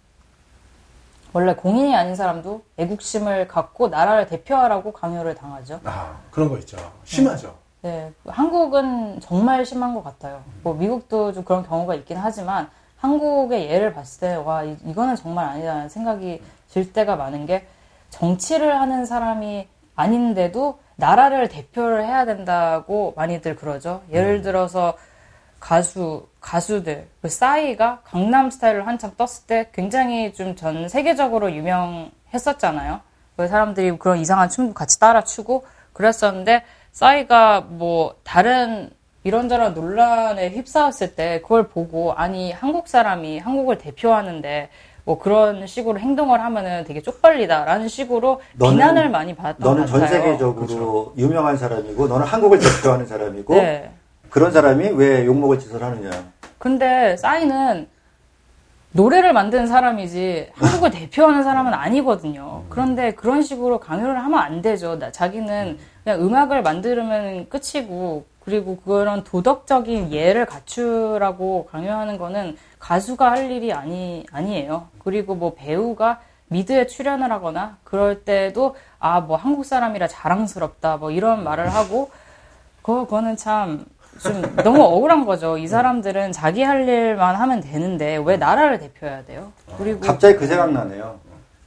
원래 공인이 아닌 사람도 애국심을 갖고 나라를 대표하라고 강요를 당하죠. 아 그런 거 있죠. 심하죠. 네, 한국은 정말 심한 것 같아요. 뭐 미국도 좀 그런 경우가 있긴 하지만 한국의 예를 봤을 때 와 이거는 정말 아니다라는 생각이 들 때가 많은 게 정치를 하는 사람이 아닌데도 나라를 대표를 해야 된다고 많이들 그러죠. 예를 들어서 가수 가수들 그 싸이가 강남 스타일을 한창 떴을 때 굉장히 좀 전 세계적으로 유명했었잖아요. 그 사람들이 그런 이상한 춤도 같이 따라 추고 그랬었는데 싸이가 뭐 다른 이런저런 논란에 휩싸였을 때 그걸 보고 아니 한국 사람이 한국을 대표하는데 뭐 그런 식으로 행동을 하면은 되게 쪽팔리다라는 식으로 너는- 비난을 많이 받았던 것 너는 같아요. 전 세계적으로 유명한 사람이고 너는 한국을 대표하는 사람이고 네. 그런 사람이 왜 욕먹을 짓을 하느냐. 근데 싸이는 노래를 만드는 사람이지 한국을 *laughs* 대표하는 사람은 아니거든요. 그런데 그런 식으로 강요를 하면 안 되죠. 나- 자기는 그냥 음악을 만들면 끝이고 그리고 그런 도덕적인 예를 갖추라고 강요하는 거는 가수가 할 일이 아니 아니에요. 그리고 뭐 배우가 미드에 출연을 하거나 그럴 때도 아 뭐 한국 사람이라 자랑스럽다 뭐 이런 말을 하고 그거 그거는 참 좀 너무 억울한 거죠. 이 사람들은 자기 할 일만 하면 되는데 왜 나라를 대표해야 돼요? 그리고 갑자기 그 생각 나네요.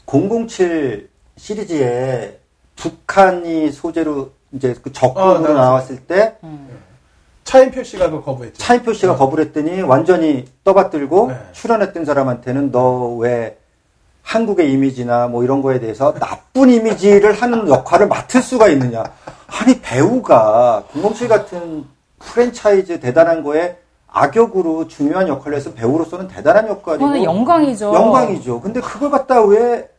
007 시리즈에 북한이 소재로 이제 그 적군으로 어, 나왔어요. 나왔을 때 차인표 씨가 그 거부했죠. 차인표 씨가 거부를 했더니 완전히 떠받들고 네. 출연했던 사람한테는 너 왜 한국의 이미지나 뭐 이런 거에 대해서 나쁜 이미지를 하는 역할을 맡을 수가 있느냐. 아니, 배우가 007 같은 프랜차이즈 대단한 거에 악역으로 중요한 역할을 해서 배우로서는 대단한 역할이고. 영광이죠. 영광이죠. 근데 그걸 갖다 왜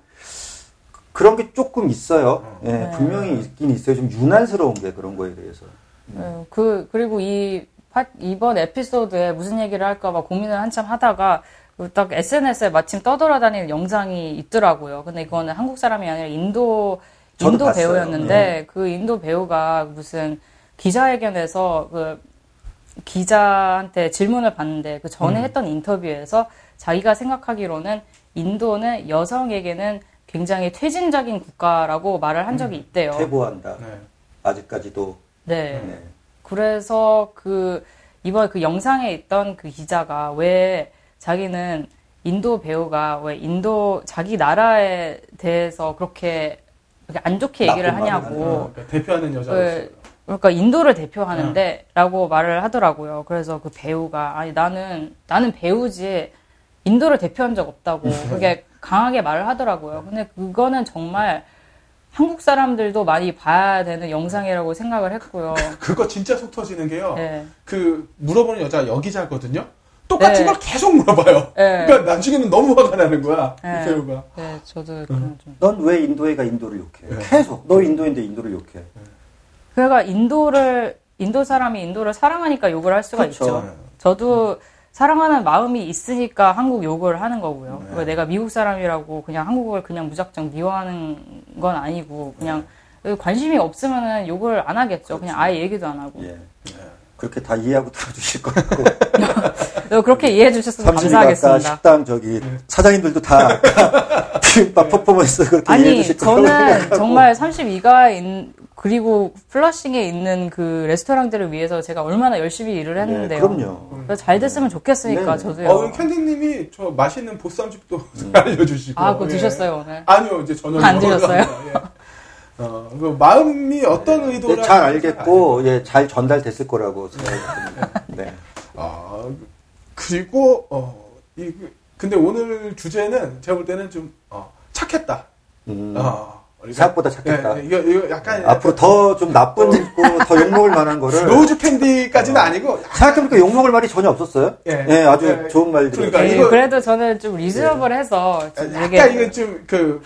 그런 게 조금 있어요. 예, 네. 분명히 있긴 있어요. 좀 유난스러운 게 그런 거에 대해서. 네, 그 그리고 이 파- 이번 에피소드에 무슨 얘기를 할까봐 고민을 한참 하다가 그딱 SNS에 마침 떠돌아다니는 영상이 있더라고요. 근데 이거는 한국 사람이 아니라 인도 인도 봤어요. 배우였는데 네. 그 인도 배우가 무슨 기자회견에서 그 기자한테 질문을 받는데 그 전에 음. 했던 인터뷰에서 자기가 생각하기로는 인도는 여성에게는 굉장히 퇴진적인 국가라고 말을 한 적이 있대요. 퇴보한다. 네. 아직까지도. 네. 네. 그래서 그 이번 그 영상에 있던 그 기자가 왜 자기는 인도 배우가 왜 인도 자기 나라에 대해서 그렇게 안 좋게 얘기를 하냐고 어, 그러니까 대표하는. 네. 그러니까 인도를 대표하는데라고 말을 하더라고요. 그래서 그 배우가 아니 나는 나는 배우지 인도를 대표한 적 없다고 *laughs* 그게 강하게 말을 하더라고요. 근데 그거는 정말 한국 사람들도 많이 봐야 되는 영상이라고 생각을 했고요. *laughs* 그거 진짜 속 터지는 게요. 네. 그 물어보는 여자 여기자거든요. 똑같은 네. 걸 계속 물어봐요. 네. 그러니까 나중에는 너무 화가 나는 거야. 네. 이 배우가. 네, 저도 그런 좀. 넌 왜 인도애가 인도를 욕해? 네. 계속. 너 인도인데 인도를 욕해. 그러니까 인도를 인도 사람이 인도를 사랑하니까 욕을 할 수가 그렇죠. 있죠. 저도 사랑하는 마음이 있으니까 한국 욕을 하는 거고요. 네. 그러니까 내가 미국 사람이라고 그냥 한국을 그냥 무작정 미워하는 건 아니고 그냥 관심이 없으면은 욕을 안 하겠죠. 그냥 아예 얘기도 안 하고. 예. 그렇게 다 이해하고 들어주실 것 같고. 어, *laughs* 그렇게 이해해 주셨으면 32가 아까 감사하겠습니다. 식당 저기 네. 사장님들도 다 *laughs* *laughs* 비빔밥 퍼포먼스 그렇게 이해해 아니 주실 거라고 저는 생각하고. 정말 32가 인, 그리고 플러싱에 있는 그 레스토랑들을 위해서 제가 얼마나 열심히 일을 네, 했는데요. 그럼요. 그래서 잘 됐으면 좋겠으니까 네. 저도요. 어, 캔디님이 저 맛있는 보쌈집도 *laughs* 알려주시고. 아, 그거 예. 드셨어요 오늘? 아니요, 이제 저녁에 안 드셨어요? 예. 어, 그 마음이 어떤 네, 의도를 잘 하시는지 알겠고 예, 잘 전달됐을 거라고 생각합니다. *laughs* 네. 아, 그리고, 어, 이, 근데 오늘 주제는 제가 볼 때는 좀, 어, 착했다. 음, 어, 생각보다 착했다. 예, 예, 이거, 이거 약간. 앞으로 더 좀 나쁜 거, 더 욕먹을 만한 *laughs* 거를 nose candy까지는 아니고, 생각해보니까 욕먹을 말이 전혀 없었어요. 예. 예, 아주 예. 좋은 말들이. 그러니까 네, 이거- 그래도 저는 좀 reasonable해서 좀 약간 되게 이건 좀, 그,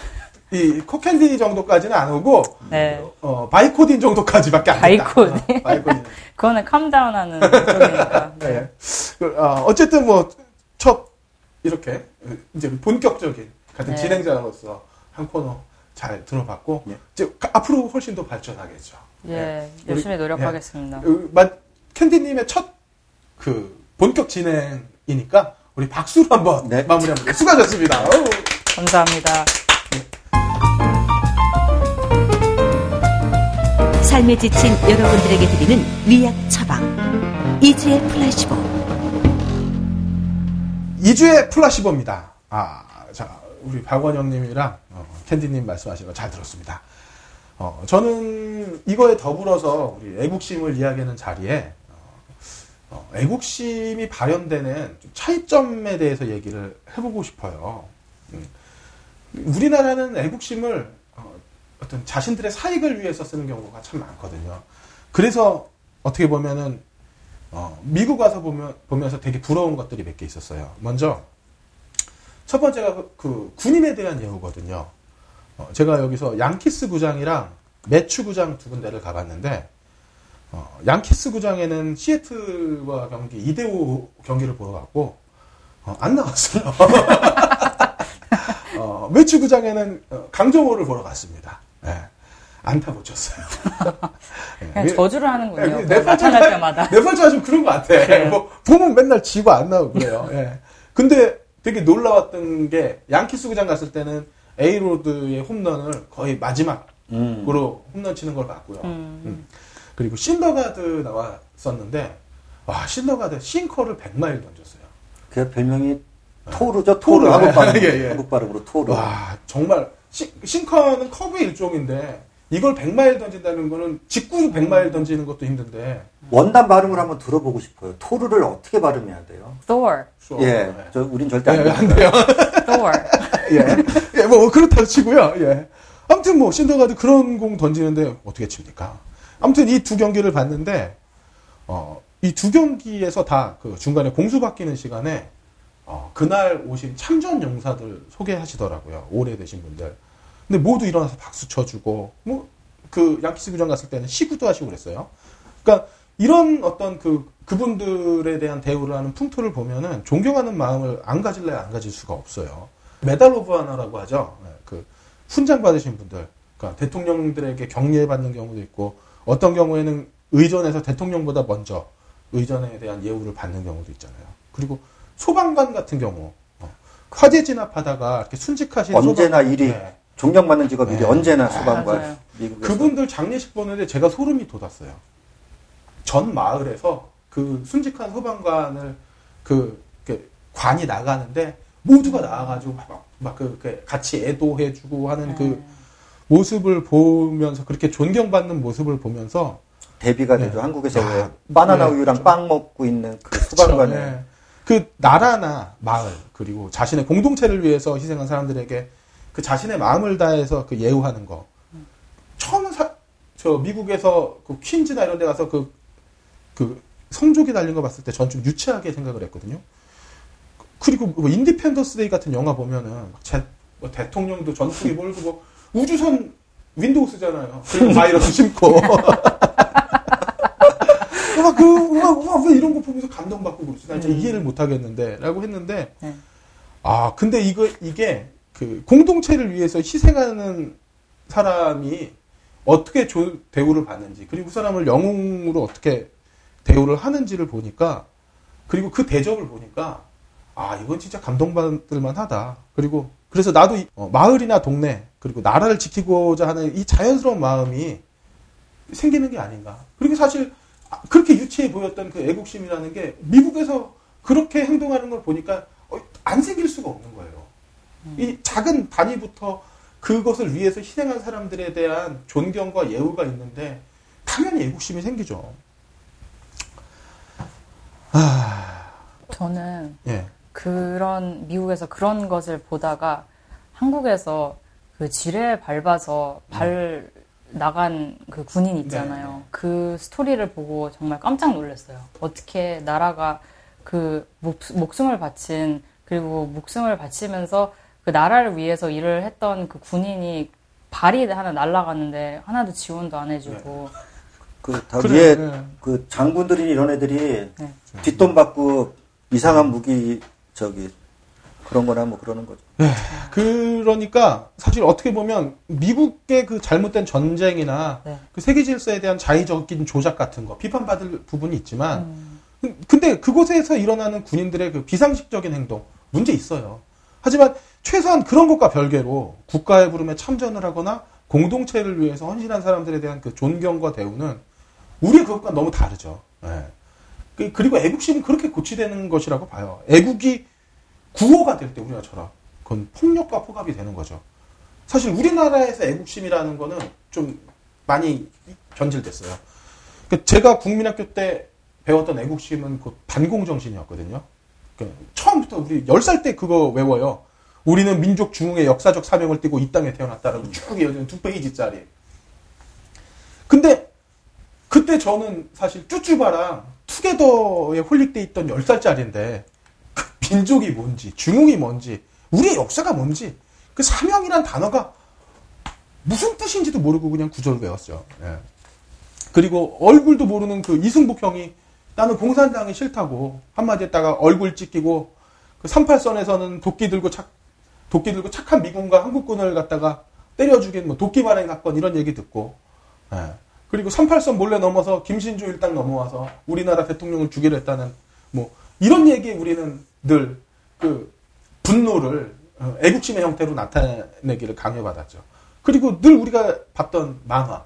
이 코캔디 정도까지는 안 오고, 네 어, Vicodin 정도까지밖에 안. Vicodin? 어, 바이코딘. *laughs* 그거는 캄다운하는 쪽이니까. 네. *laughs* 네. 그, 어, 어쨌든 뭐, 첫, 이렇게, 이제 본격적인, 같은 네. 진행자로서 한 코너 잘 들어봤고, 예. 이제 가- 앞으로 훨씬 더 발전하겠죠. 예, 우리- 열심히 노력하겠습니다. 그, 마- 캔디님의 첫, 그, 본격 진행이니까, 우리 박수로 한번 네. 마무리합니다. 수고하셨습니다. 어우. 감사합니다. 삶에 지친 여러분들에게 드리는 위약 처방. 이주의 플래시보. 2주의 플라시보입니다. 아, 자, 우리 박원영님이랑 어, 캔디님 말씀하신 거 잘 들었습니다. 어, 저는 이거에 더불어서 우리 애국심을 이야기하는 자리에 어, 어, 애국심이 발현되는 좀 차이점에 대해서 얘기를 해보고 싶어요. 음. 우리나라는 애국심을 어, 어떤 자신들의 사익을 위해서 쓰는 경우가 참 많거든요. 그래서 어떻게 보면은 어, 미국 와서 보면, 보면서 되게 부러운 것들이 몇 개 있었어요. 먼저, 첫 번째가 그, 그 군인에 대한 예우거든요. 어, 제가 여기서 양키스 구장이랑 매추 구장 두 군데를 가봤는데, 어, 양키스 구장에는 시애틀과 경기 2대5 경기를 보러 갔고, 어, 안 나왔어요. *laughs* 어, 매추 구장에는 어, 강정호를 보러 갔습니다. 예. 안타 못 쳤어요. 예. *laughs* 그냥 저주를 하는군요. 네, 뭐 나타날 때마다. 네 번째가 좀 그런 것 같아. 그래요. 뭐, 보면 맨날 지고 안 나오고 그래요. 예. 근데 되게 놀라웠던 게, 양키스 구장 갔을 때는 에이로드의 홈런을 거의 마지막으로 음. 홈런 치는 걸 봤고요. 음. 음. 그리고 신더가드 나왔었는데, 와, 신더가드 싱커를 100마일 던졌어요. 그 별명이 토르죠, 토르. 토르. 한국 발음. *laughs* 예, 예. 한국 발음으로 토르. 와, 정말, 시- 싱커는 커브의 일종인데, 이걸 100마일 던진다는 거는 직구 100마일 던지는 것도 힘든데, 원단 발음을 한번 들어보고 싶어요. 토르를 어떻게 발음해야 돼요? Thor. 예, 저 우린 절대 안 예, 돼요. 안 돼요. Thor. *laughs* 예. 예, 뭐, 그렇다고 치고요. 예. 아무튼 뭐, 신더가드 그런 공 던지는데 어떻게 칩니까? 아무튼 이 두 경기를 봤는데, 어, 이 두 경기에서 다 그 중간에 공수 바뀌는 시간에, 어, 그날 오신 참전 용사들 소개하시더라고요. 오래되신 분들. 근데 모두 일어나서 박수 쳐주고, 뭐, 그 양키스 구장 갔을 때는 시구도 하시고 그랬어요. 그러니까 이런 어떤 그, 그분들에 대한 대우를 하는 풍토를 보면은 존경하는 마음을 안 가질래 안 가질 수가 없어요. Medal of Honor라고 하죠. 네, 그 훈장 받으신 분들, 그러니까 대통령들에게 격려 받는 경우도 있고 어떤 경우에는 의전에서 대통령보다 먼저 의전에 대한 예우를 받는 경우도 있잖아요. 그리고 소방관 같은 경우 어, 화재 진압하다가 이렇게 순직하신 언제나 소방- 일이 네. 존경받는 직업이 네. 언제나 소방관 맞아요. 미국에서 그분들 장례식 보는데 제가 소름이 돋았어요. 전 마을에서 그 순직한 소방관을 그 이렇게 관이 나가는데 모두가 나와가지고 막그 같이 애도해주고 하는 그 네. 모습을 보면서 그렇게 존경받는 모습을 보면서 데뷔가 네. 되죠. 한국에서 야, 왜 바나나 네, 우유랑 그렇죠. 빵 먹고 있는 그 소방관을 네. 그 나라나 마을 그리고 자신의 공동체를 위해서 희생한 사람들에게 그 자신의 마음을 다해서 그 예우하는 거 처음 사, 저 미국에서 그 퀸즈나 이런 데 가서 그, 그 성조기 달린 거 봤을 때 전 좀 유치하게 생각을 했거든요. 그리고 뭐 Independence Day 같은 영화 보면은 막 제, 뭐 대통령도 전투기 *laughs* 몰고 뭐 우주선 윈도우 쓰잖아요. 그리고 바이러스 심고. *laughs* 막 그, 막, 막, 왜 이런 거 보면서 감동받고 그러지? 나 진짜 음. 이해를 못 하겠는데. 라고 했는데, 네. 아, 근데 이거, 이게, 그, 공동체를 위해서 희생하는 사람이 어떻게 조, 대우를 받는지, 그리고 그 사람을 영웅으로 어떻게 대우를 하는지를 보니까, 그리고 그 대접을 보니까, 아, 이건 진짜 감동받을 만하다. 그리고, 그래서 나도 이- 어, 마을이나 동네, 그리고 나라를 지키고자 하는 이 자연스러운 마음이 생기는 게 아닌가. 그리고 사실, 아, 그렇게 유치해 보였던 그 애국심이라는 게 미국에서 그렇게 행동하는 걸 보니까 어, 안 생길 수가 없는 거예요. 이 작은 단위부터 그것을 위해서 희생한 사람들에 대한 존경과 예우가 있는데 당연히 애국심이 생기죠. 저는 예. 그런 미국에서 그런 것을 보다가 한국에서 그 지뢰에 밟아서 발 나간 그 군인 있잖아요. 네. 그 스토리를 보고 정말 깜짝 놀랐어요. 어떻게 나라가 그 목, 목숨을 바친 그리고 목숨을 바치면서 그 나라를 위해서 일을 했던 그 군인이 발이 하나 날아갔는데 하나도 지원도 안 해주고 그다 그래, 위에 네. 그 장군들이 이런 애들이 네. 뒷돈 받고 이상한 무기 저기 그런 거나 뭐 그러는 거죠. 그러니까 사실 어떻게 보면 미국의 그 잘못된 전쟁이나 네. 그 세계 질서에 대한 자의적인 조작 같은 거 비판받을 부분이 있지만 음, 그- 근데 그곳에서 일어나는 군인들의 그 비상식적인 행동 문제 있어요. 하지만 최소한 그런 것과 별개로 국가의 부름에 참전을 하거나 공동체를 위해서 헌신한 사람들에 대한 그 존경과 대우는 우리의 그것과 너무 다르죠. 예. 그- 그리고 애국심은 그렇게 고치되는 것이라고 봐요. 애국이 구호가 될 때 우리나라처럼 그건 폭력과 포갑이 되는 거죠. 사실 우리나라에서 애국심이라는 거는 좀 많이 변질됐어요. 그 제가 국민학교 때 배웠던 애국심은 그 반공정신이었거든요. 그 처음부터 우리 10살 때 그거 외워요. 우리는 민족 중흥의 역사적 사명을 띠고 이 땅에 태어났다라고 쭉 이어지는 두 페이지짜리. 근데 그때 저는 사실 쭈쭈바랑 투게더에 홀릭돼 있던 10살짜리인데 그 민족이 뭔지 중흥이 뭔지 우리의 역사가 뭔지 그 사명이란 단어가 무슨 뜻인지도 모르고 그냥 구절을 외웠죠. 예. 그리고 얼굴도 모르는 그 이승복 형이 나는 공산당이 싫다고 한마디 했다가 얼굴 찢기고 그 38선에서는 도끼 들고 착 도끼 들고 착한 미군과 한국군을 갖다가 때려 죽인 뭐 도끼 발행 사건 이런 얘기 듣고 예. 그리고 38선 몰래 넘어서 김신주 일당 넘어와서 우리나라 대통령을 죽이려 했다는 뭐 이런 얘기에 우리는 늘 그 분노를 어, 애국심의 형태로 나타내기를 강요받았죠. 그리고 늘 우리가 봤던 만화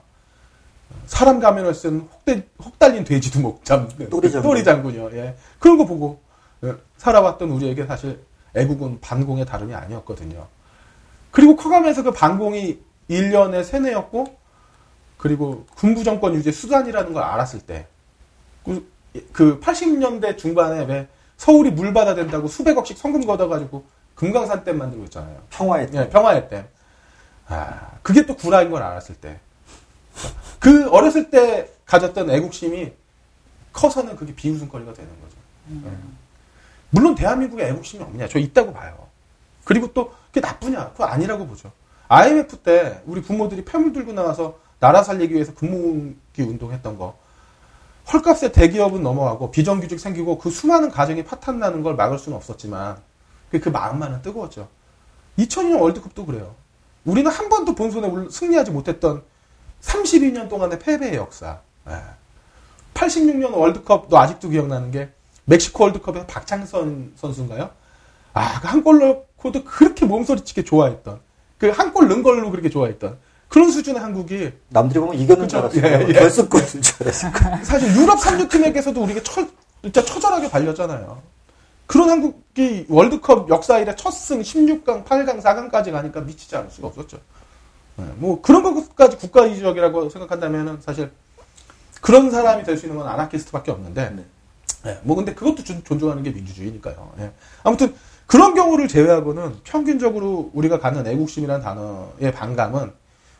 사람 가면을 쓴 혹대, 혹달린 참 또리 장군. 또리 장군이요. 예. 그런 거 보고 예, 살아왔던 우리에게 사실 애국은 반공의 다름이 아니었거든요. 그리고 커가면서 그 반공이 1년에 세뇌였고 그리고 군부 정권 유지의 수단이라는 걸 알았을 때, 그, 그 80년대 중반에 왜 서울이 물바다 된다고 수백억씩 성금 걷어가지고 금강산 댐 만들고 있잖아요. 평화의 예, 평화의 댐. 아, 그게 또 구라인 걸 알았을 때. 그 어렸을 때 가졌던 애국심이 커서는 그게 비웃음거리가 되는 거죠. 예. 물론 대한민국에 애국심이 없냐? 저 있다고 봐요. 그리고 또 그게 나쁘냐? 그거 아니라고 보죠. IMF 때 우리 부모들이 폐물 들고 나와서 나라 살리기 위해서 근무기 운동했던 거. 헐값에 대기업은 넘어가고 비정규직 생기고 그 수많은 가정이 파탄 나는 걸 막을 수는 없었지만 그, 그 마음만은 뜨거웠죠. 2002년 월드컵도 그래요. 우리는 한 번도 본선에 올- 승리하지 못했던 32년 동안의 패배의 역사. 예. 86년 월드컵도 아직도 기억나는 게 멕시코 월드컵에서 박창선 선수인가요? 아, 그한골 넣고도 그렇게 몸소리치게 좋아했던, 그 한 골 넣은 걸로 그렇게 좋아했던, 그런 수준의 한국이 남들이 보면 이겼는 줄 그쵸. 알았어요. 예, 예. 결승골인 줄 알았어요. *laughs* 사실 유럽 3류 팀에게서도 우리가 처, 진짜 처절하게 발렸잖아요. 그런 한국이 월드컵 역사 이래 첫 승 16강, 8강, 4강까지 가니까 미치지 않을 수가 없었죠. 네, 뭐 그런 것까지 국가주의적이라고 생각한다면은 사실 그런 사람이 될 수 있는 건 아나키스트밖에 없는데 네. 예, 뭐 근데 그것도 존- 존중하는 게 민주주의니까요. 예. 아무튼 그런 경우를 제외하고는 평균적으로 우리가 갖는 애국심이라는 단어의 반감은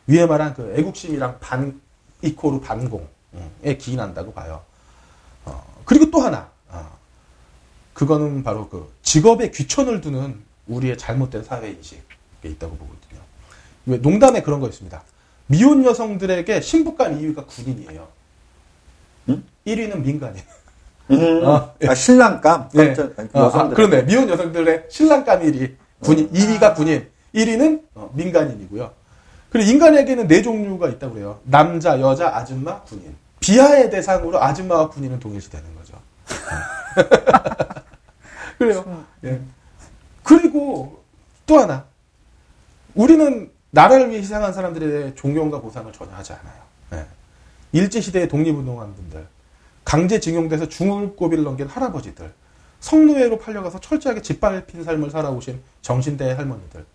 위에 말한 그 애국심이랑 반 이코르 반공에 기인한다고 봐요. 어, 그리고 또 하나, 어, 그거는 바로 그 직업에 귀천을 두는 우리의 잘못된 사회 인식에 있다고 보거든요. 왜 농담에 그런 거 있습니다. 미혼 여성들에게 신부간 2위가 군인이에요. 음? 1위는 민간인. 음. 어, 아, 신랑감. 네. 깜짝- 아니, 어, 아, 여성들. 그러네. 미혼 여성들의 신랑감 1위. 군인, 2위가 군인, 1위는 어, 민간인이고요. 그리고 인간에게는 네 종류가 있다고 그래요. 남자, 여자, 아줌마, 군인. 비하의 대상으로 아줌마와 군인은 동일시되는 거죠. *laughs* 그래요. 예. 그리고 또 하나. 우리는 나라를 위해 희생한 사람들에 대해 존경과 보상을 전혀 하지 않아요. 예. 일제시대의 독립운동한 분들, 강제징용돼서 중울고비를 넘긴 할아버지들, 성노예로 팔려가서 철저하게 짓밟힌 삶을 살아오신 정신대 할머니들,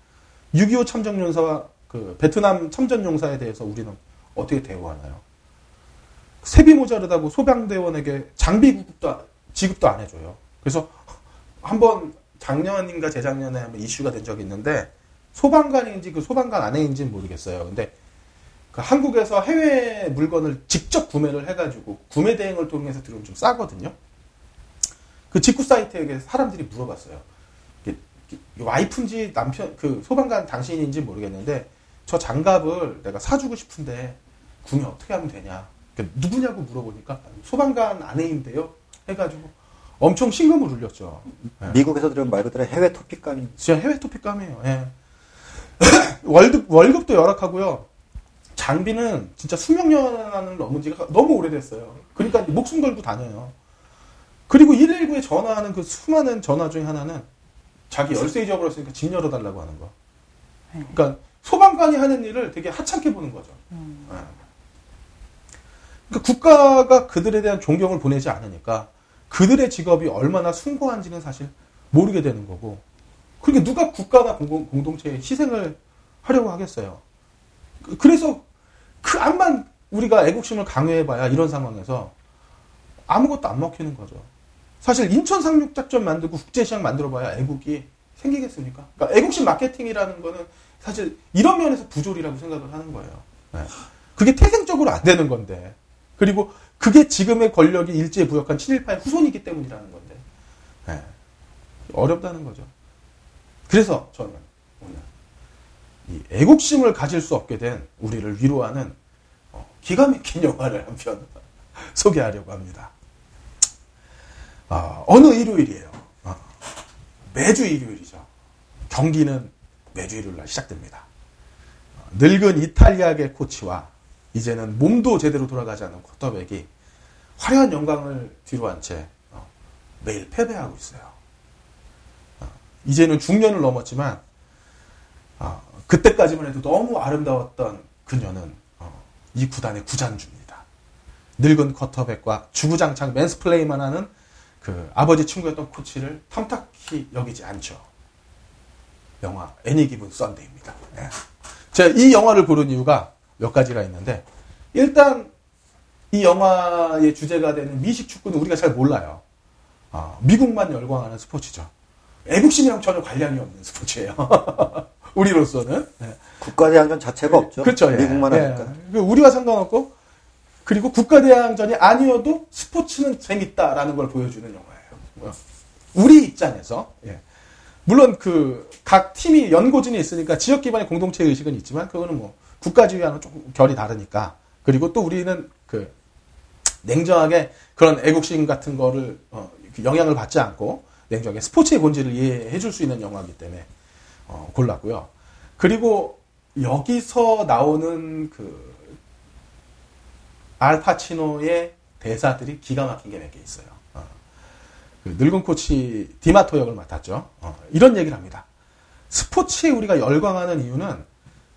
6.25 참전용사와 그 베트남 참전용사에 대해서 우리는 어떻게 대우하나요? 세비 모자르다고 소방대원에게 장비 구급도 안- 지급도 안 해줘요. 그래서 한번 작년인가 재작년에 한번 이슈가 된 적이 있는데 소방관인지 그 소방관 아내인지는 모르겠어요. 근데 그 한국에서 해외 물건을 직접 구매를 해가지고 구매 대행을 통해서 들어오면 좀 싸거든요. 그 직구 사이트에게 사람들이 물어봤어요. 와이프인지 남편 그 소방관 당신인지 모르겠는데 저 장갑을 내가 사주고 싶은데 구매 어떻게 하면 되냐? 그러니까 누구냐고 물어보니까 소방관 아내인데요. 해가지고 엄청 신금을 울렸죠. 예. 미국에서 들으면 말 그대로 해외 토픽감이. 진짜 해외 토픽감이에요. 예. *clears throat* 월급, 월급도 열악하고요. 장비는 진짜 수명 년을 넘은 지가 너무 오래됐어요. 그러니까 목숨 걸고 다녀요. 그리고 119에 전화하는 그 수많은 전화 중에 하나는 자기 열쇠 잊어버렸으니까 집 열어달라고 하는 거. 그러니까 소방관이 하는 일을 되게 하찮게 보는 거죠. 예. 그러니까 국가가 그들에 대한 존경을 보내지 않으니까 그들의 직업이 얼마나 숭고한지는 사실 모르게 되는 거고 그러니까 누가 국가나 공동, 공동체에 희생을 하려고 하겠어요. 그- 그래서 그 암만 우리가 애국심을 강요해봐야 이런 상황에서 아무것도 안 먹히는 거죠. 사실 인천 상륙 작전 만들고 국제시장 만들어봐야 애국이 생기겠습니까? 그러니까 애국심 마케팅이라는 거는 사실 이런 면에서 부조리라고 생각을 하는 거예요. 네. 그게 태생적으로 안 되는 건데 그리고 그게 지금의 권력이 일제에 부역한 7.18 후손이기 때문이라는 건데 네. 어렵다는 거죠. 그래서 저는 애국심을 가질 수 없게 된 우리를 위로하는 어, 기가 막힌 영화를 한 편 *laughs* 소개하려고 합니다. 아, 어느 일요일이에요. 어, 매주 일요일이죠. 경기는 매주 일요일 날 시작됩니다. 어, 늙은 이탈리아계 코치와 이제는 몸도 제대로 돌아가지 않은 쿼터백이 화려한 영광을 뒤로한 채 어, 매일 패배하고 있어요. 어, 이제는 중년을 넘었지만 어, 그때까지만 해도 너무 아름다웠던 그녀는 어, 이 구단의 구장주입니다. 늙은 쿼터백과 주구장창 맨스플레이만 하는 그 아버지 친구였던 코치를 탐탁히 여기지 않죠. 영화 애니 기분 썬데이입니다. 네. 제가 이 영화를 고른 이유가 몇 가지가 있는데 일단 이 영화의 주제가 되는 미식 축구는 우리가 잘 몰라요. 아, 미국만 열광하는 스포츠죠. 애국심이랑 전혀 관련이 없는 스포츠예요. *laughs* 우리로서는. 네. 국가대항전 자체가 없죠. 그렇죠. 예. 미국만 예. 하니까. 그 우리와 상관없고 그리고 국가대항전이 아니어도 스포츠는 재밌다라는 걸 보여주는 영화예요. 뭐, 우리 입장에서 예. 물론 그 각 팀이 연고진이 있으니까 지역 기반의 공동체 의식은 있지만 그거는 뭐 국가 지휘와는 조금 결이 다르니까 그리고 또 우리는 그 냉정하게 그런 애국심 같은 거를 어, 영향을 받지 않고 냉정하게 스포츠의 본질을 이해해 줄 수 있는 영화이기 때문에 어, 골랐고요. 그리고 여기서 나오는 그 알파치노의 대사들이 기가 막힌 게 몇 개 있어요. 어. 그 늙은 코치 디마토 역을 맡았죠. 어, 이런 얘기를 합니다. 스포츠에 우리가 열광하는 이유는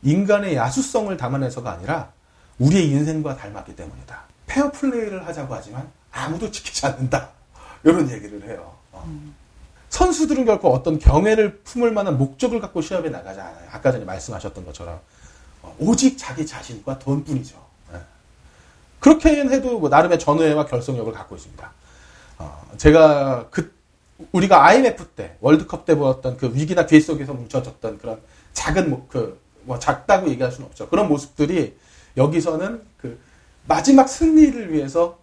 인간의 야수성을 담아내서가 아니라 우리의 인생과 닮았기 때문이다. 페어 플레이를 하자고 하지만 아무도 지키지 않는다. 이런 얘기를 해요. 어. 선수들은 결코 어떤 경애를 품을 만한 목적을 갖고 시합에 나가지 않아요. 아까 전에 말씀하셨던 것처럼 어, 오직 자기 자신과 돈뿐이죠. 예. 그렇게 해도 뭐 나름의 전우애와 결속력을 갖고 있습니다. 어, 제가 그 우리가 IMF 때 월드컵 때 보았던 그 위기나 괴 속에서 뭉쳐졌던 그런 작은 모- 그, 뭐 작다고 얘기할 수는 없죠. 그런 모습들이 여기서는 그 마지막 승리를 위해서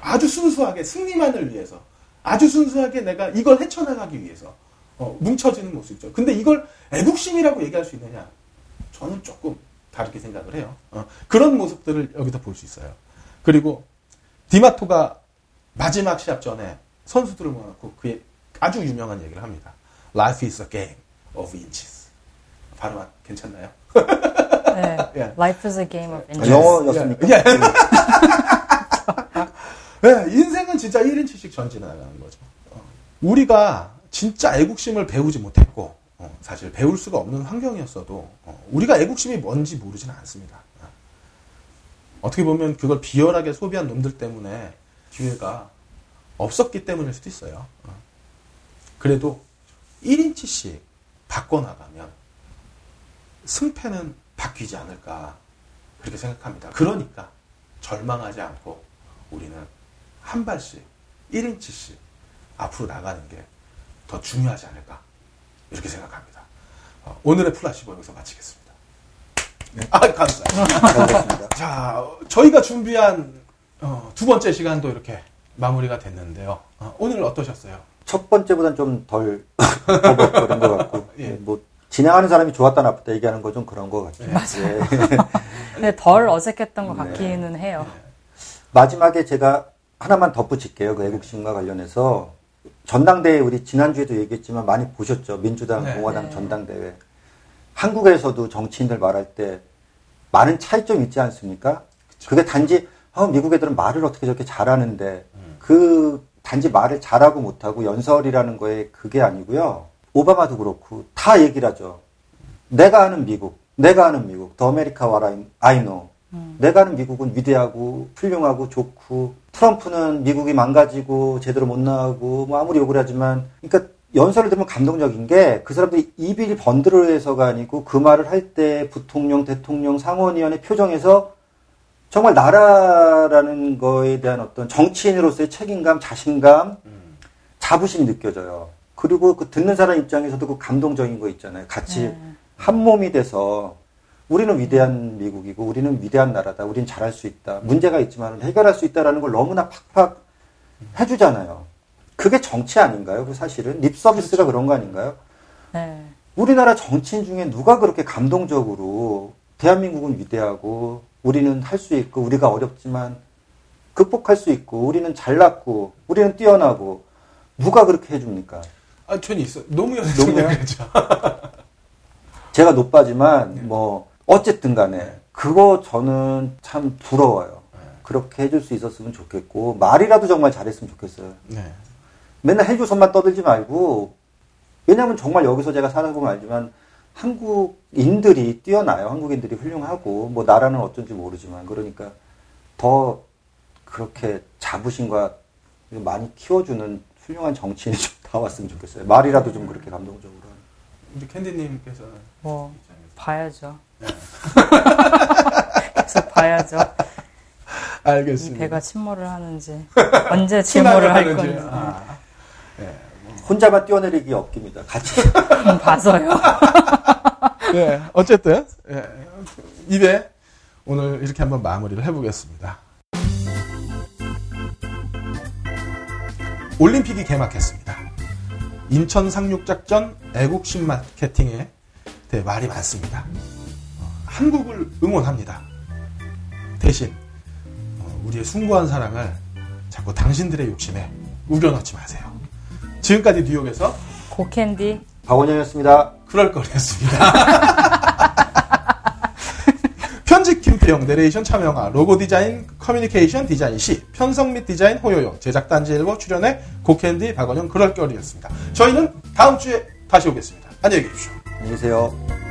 아주 순수하게 승리만을 위해서 아주 순수하게 내가 이걸 헤쳐나가기 위해서 어, 뭉쳐지는 모습이죠. 근데 이걸 애국심이라고 얘기할 수 있느냐? 저는 조금 다르게 생각을 해요. 어, 그런 모습들을 여기서 볼 수 있어요. 그리고 디마토가 마지막 시합 전에 선수들을 모아놓고 그의 아주 유명한 얘기를 합니다. Life is a game of inches. 발음 괜찮나요? 네. *laughs* 예. Life is a game of 아, inches. 영어였습니까? 예. *laughs* *laughs* 네, 인생은 진짜 1인치씩 전진하는 거죠. 어, 우리가 진짜 애국심을 배우지 못했고, 어, 사실 배울 수가 없는 환경이었어도, 어, 우리가 애국심이 뭔지 모르지는 않습니다. 어. 어떻게 보면 그걸 비열하게 소비한 놈들 때문에 기회가 없었기 때문일 수도 있어요. 어. 그래도 1인치씩 바꿔나가면 승패는 바뀌지 않을까 그렇게 생각합니다. 그러니까 절망하지 않고 우리는 한 발씩 1인치씩 앞으로 나가는 게 더 중요하지 않을까 이렇게 생각합니다. 어, 오늘의 플라시보 여기서 마치겠습니다. 네. 아 감사합니다. 자 저희가 준비한 어, 두 번째 시간도 이렇게 마무리가 됐는데요. 어, 오늘 어떠셨어요? 첫 번째보단 좀덜 버벅거린 것 같고 *laughs* 예. 뭐 진행하는 사람이 좋았다 나쁘다 얘기하는 거 좀 그런 것 같아요. 예. 근데 *laughs* 덜 어색했던 것 네. 같기는 해요. 마지막에 제가 하나만 덧붙일게요. 그 애국심과 관련해서 전당대회 우리 지난주에도 얘기했지만 많이 보셨죠. 민주당, 네. 공화당 네. 전당대회. 한국에서도 정치인들 말할 때 많은 차이점이 있지 않습니까? 그게 단지 아, 미국 애들은 말을 어떻게 저렇게 잘하는데 그 단지 말을 잘하고 못하고 연설이라는 거에 그게 아니고요. 오바마도 그렇고 다 얘기를 하죠. 내가 아는 미국, 내가 아는 미국, the America what I know. 내가 아는 미국은 위대하고 훌륭하고 좋고 트럼프는 미국이 망가지고 제대로 못 나가고 뭐 아무리 욕을 하지만 그러니까 연설을 들으면 감동적인 게 그 사람들이 입이 번드르해서가 아니고 그 말을 할 때 부통령, 대통령, 상원의원의 표정에서 정말 나라라는 거에 대한 어떤 정치인으로서의 책임감, 자신감, 자부심이 느껴져요. 그리고 그 듣는 사람 입장에서도 그 감동적인 거 있잖아요. 같이 네. 한 몸이 돼서 우리는 위대한 미국이고 우리는 위대한 나라다. 우리는 잘할 수 있다. 문제가 있지만 해결할 수 있다라는 걸 너무나 팍팍 해주잖아요. 그게 정치 아닌가요? 그 사실은 립 서비스가 그런 거 아닌가요? 네. 우리나라 정치인 중에 누가 그렇게 감동적으로 대한민국은 위대하고 우리는 할 수 있고 우리가 어렵지만 극복할 수 있고 우리는 잘났고 우리는 뛰어나고 누가 그렇게 해줍니까? 아, 전 있어. 너무 너무요? 연습했죠. *laughs* 제가 노빠지만 뭐 어쨌든 간에 그거 저는 참 부러워요. 그렇게 해줄 수 있었으면 좋겠고 말이라도 정말 잘했으면 좋겠어요. 네. 맨날 헬조선만 떠들지 말고 왜냐하면 정말 여기서 제가 살아보면 알지만 한국인들이 뛰어나요. 한국인들이 훌륭하고 뭐 나라는 어쩐지 모르지만 그러니까 더 그렇게 자부심과 많이 키워주는 훌륭한 정치인이 좀 *laughs* 나왔으면 좋겠어요. 말이라도 좀 그렇게 감동적으로. 우리 캔디님께서는 뭐 입장에서. 봐야죠. 계속 봐야죠. 이 알겠습니다. 배가 침몰을 하는지 *laughs* 언제 침몰을 할 하는지. 건지 아, 혼자만 뛰어내리기 없깁니다. 같이 *laughs* 음, 봐서요. 네, *laughs* 어쨌든 예, 입에 오늘 이렇게 한번 마무리를 해보겠습니다. 올림픽이 개막했습니다. 인천 상륙작전 애국심 마케팅에 대해 말이 많습니다. 어, 한국을 응원합니다. 대신 어, 우리의 숭고한 사랑을 자꾸 당신들의 욕심에 우겨넣지 마세요. 지금까지 뉴욕에서 고캔디 박원영이었습니다. 그럴 거였습니다. *laughs* 편집 김태형, 내레이션 참여영아, 로고 디자인, 커뮤니케이션 디자인 시, 편성 및 디자인 호요요, 제작 딴지일보 출연의 고캔디 박원영 그럴 거리였습니다. 저희는 다음 주에 다시 오겠습니다. 안녕히 계십시오. 안녕히 계세요.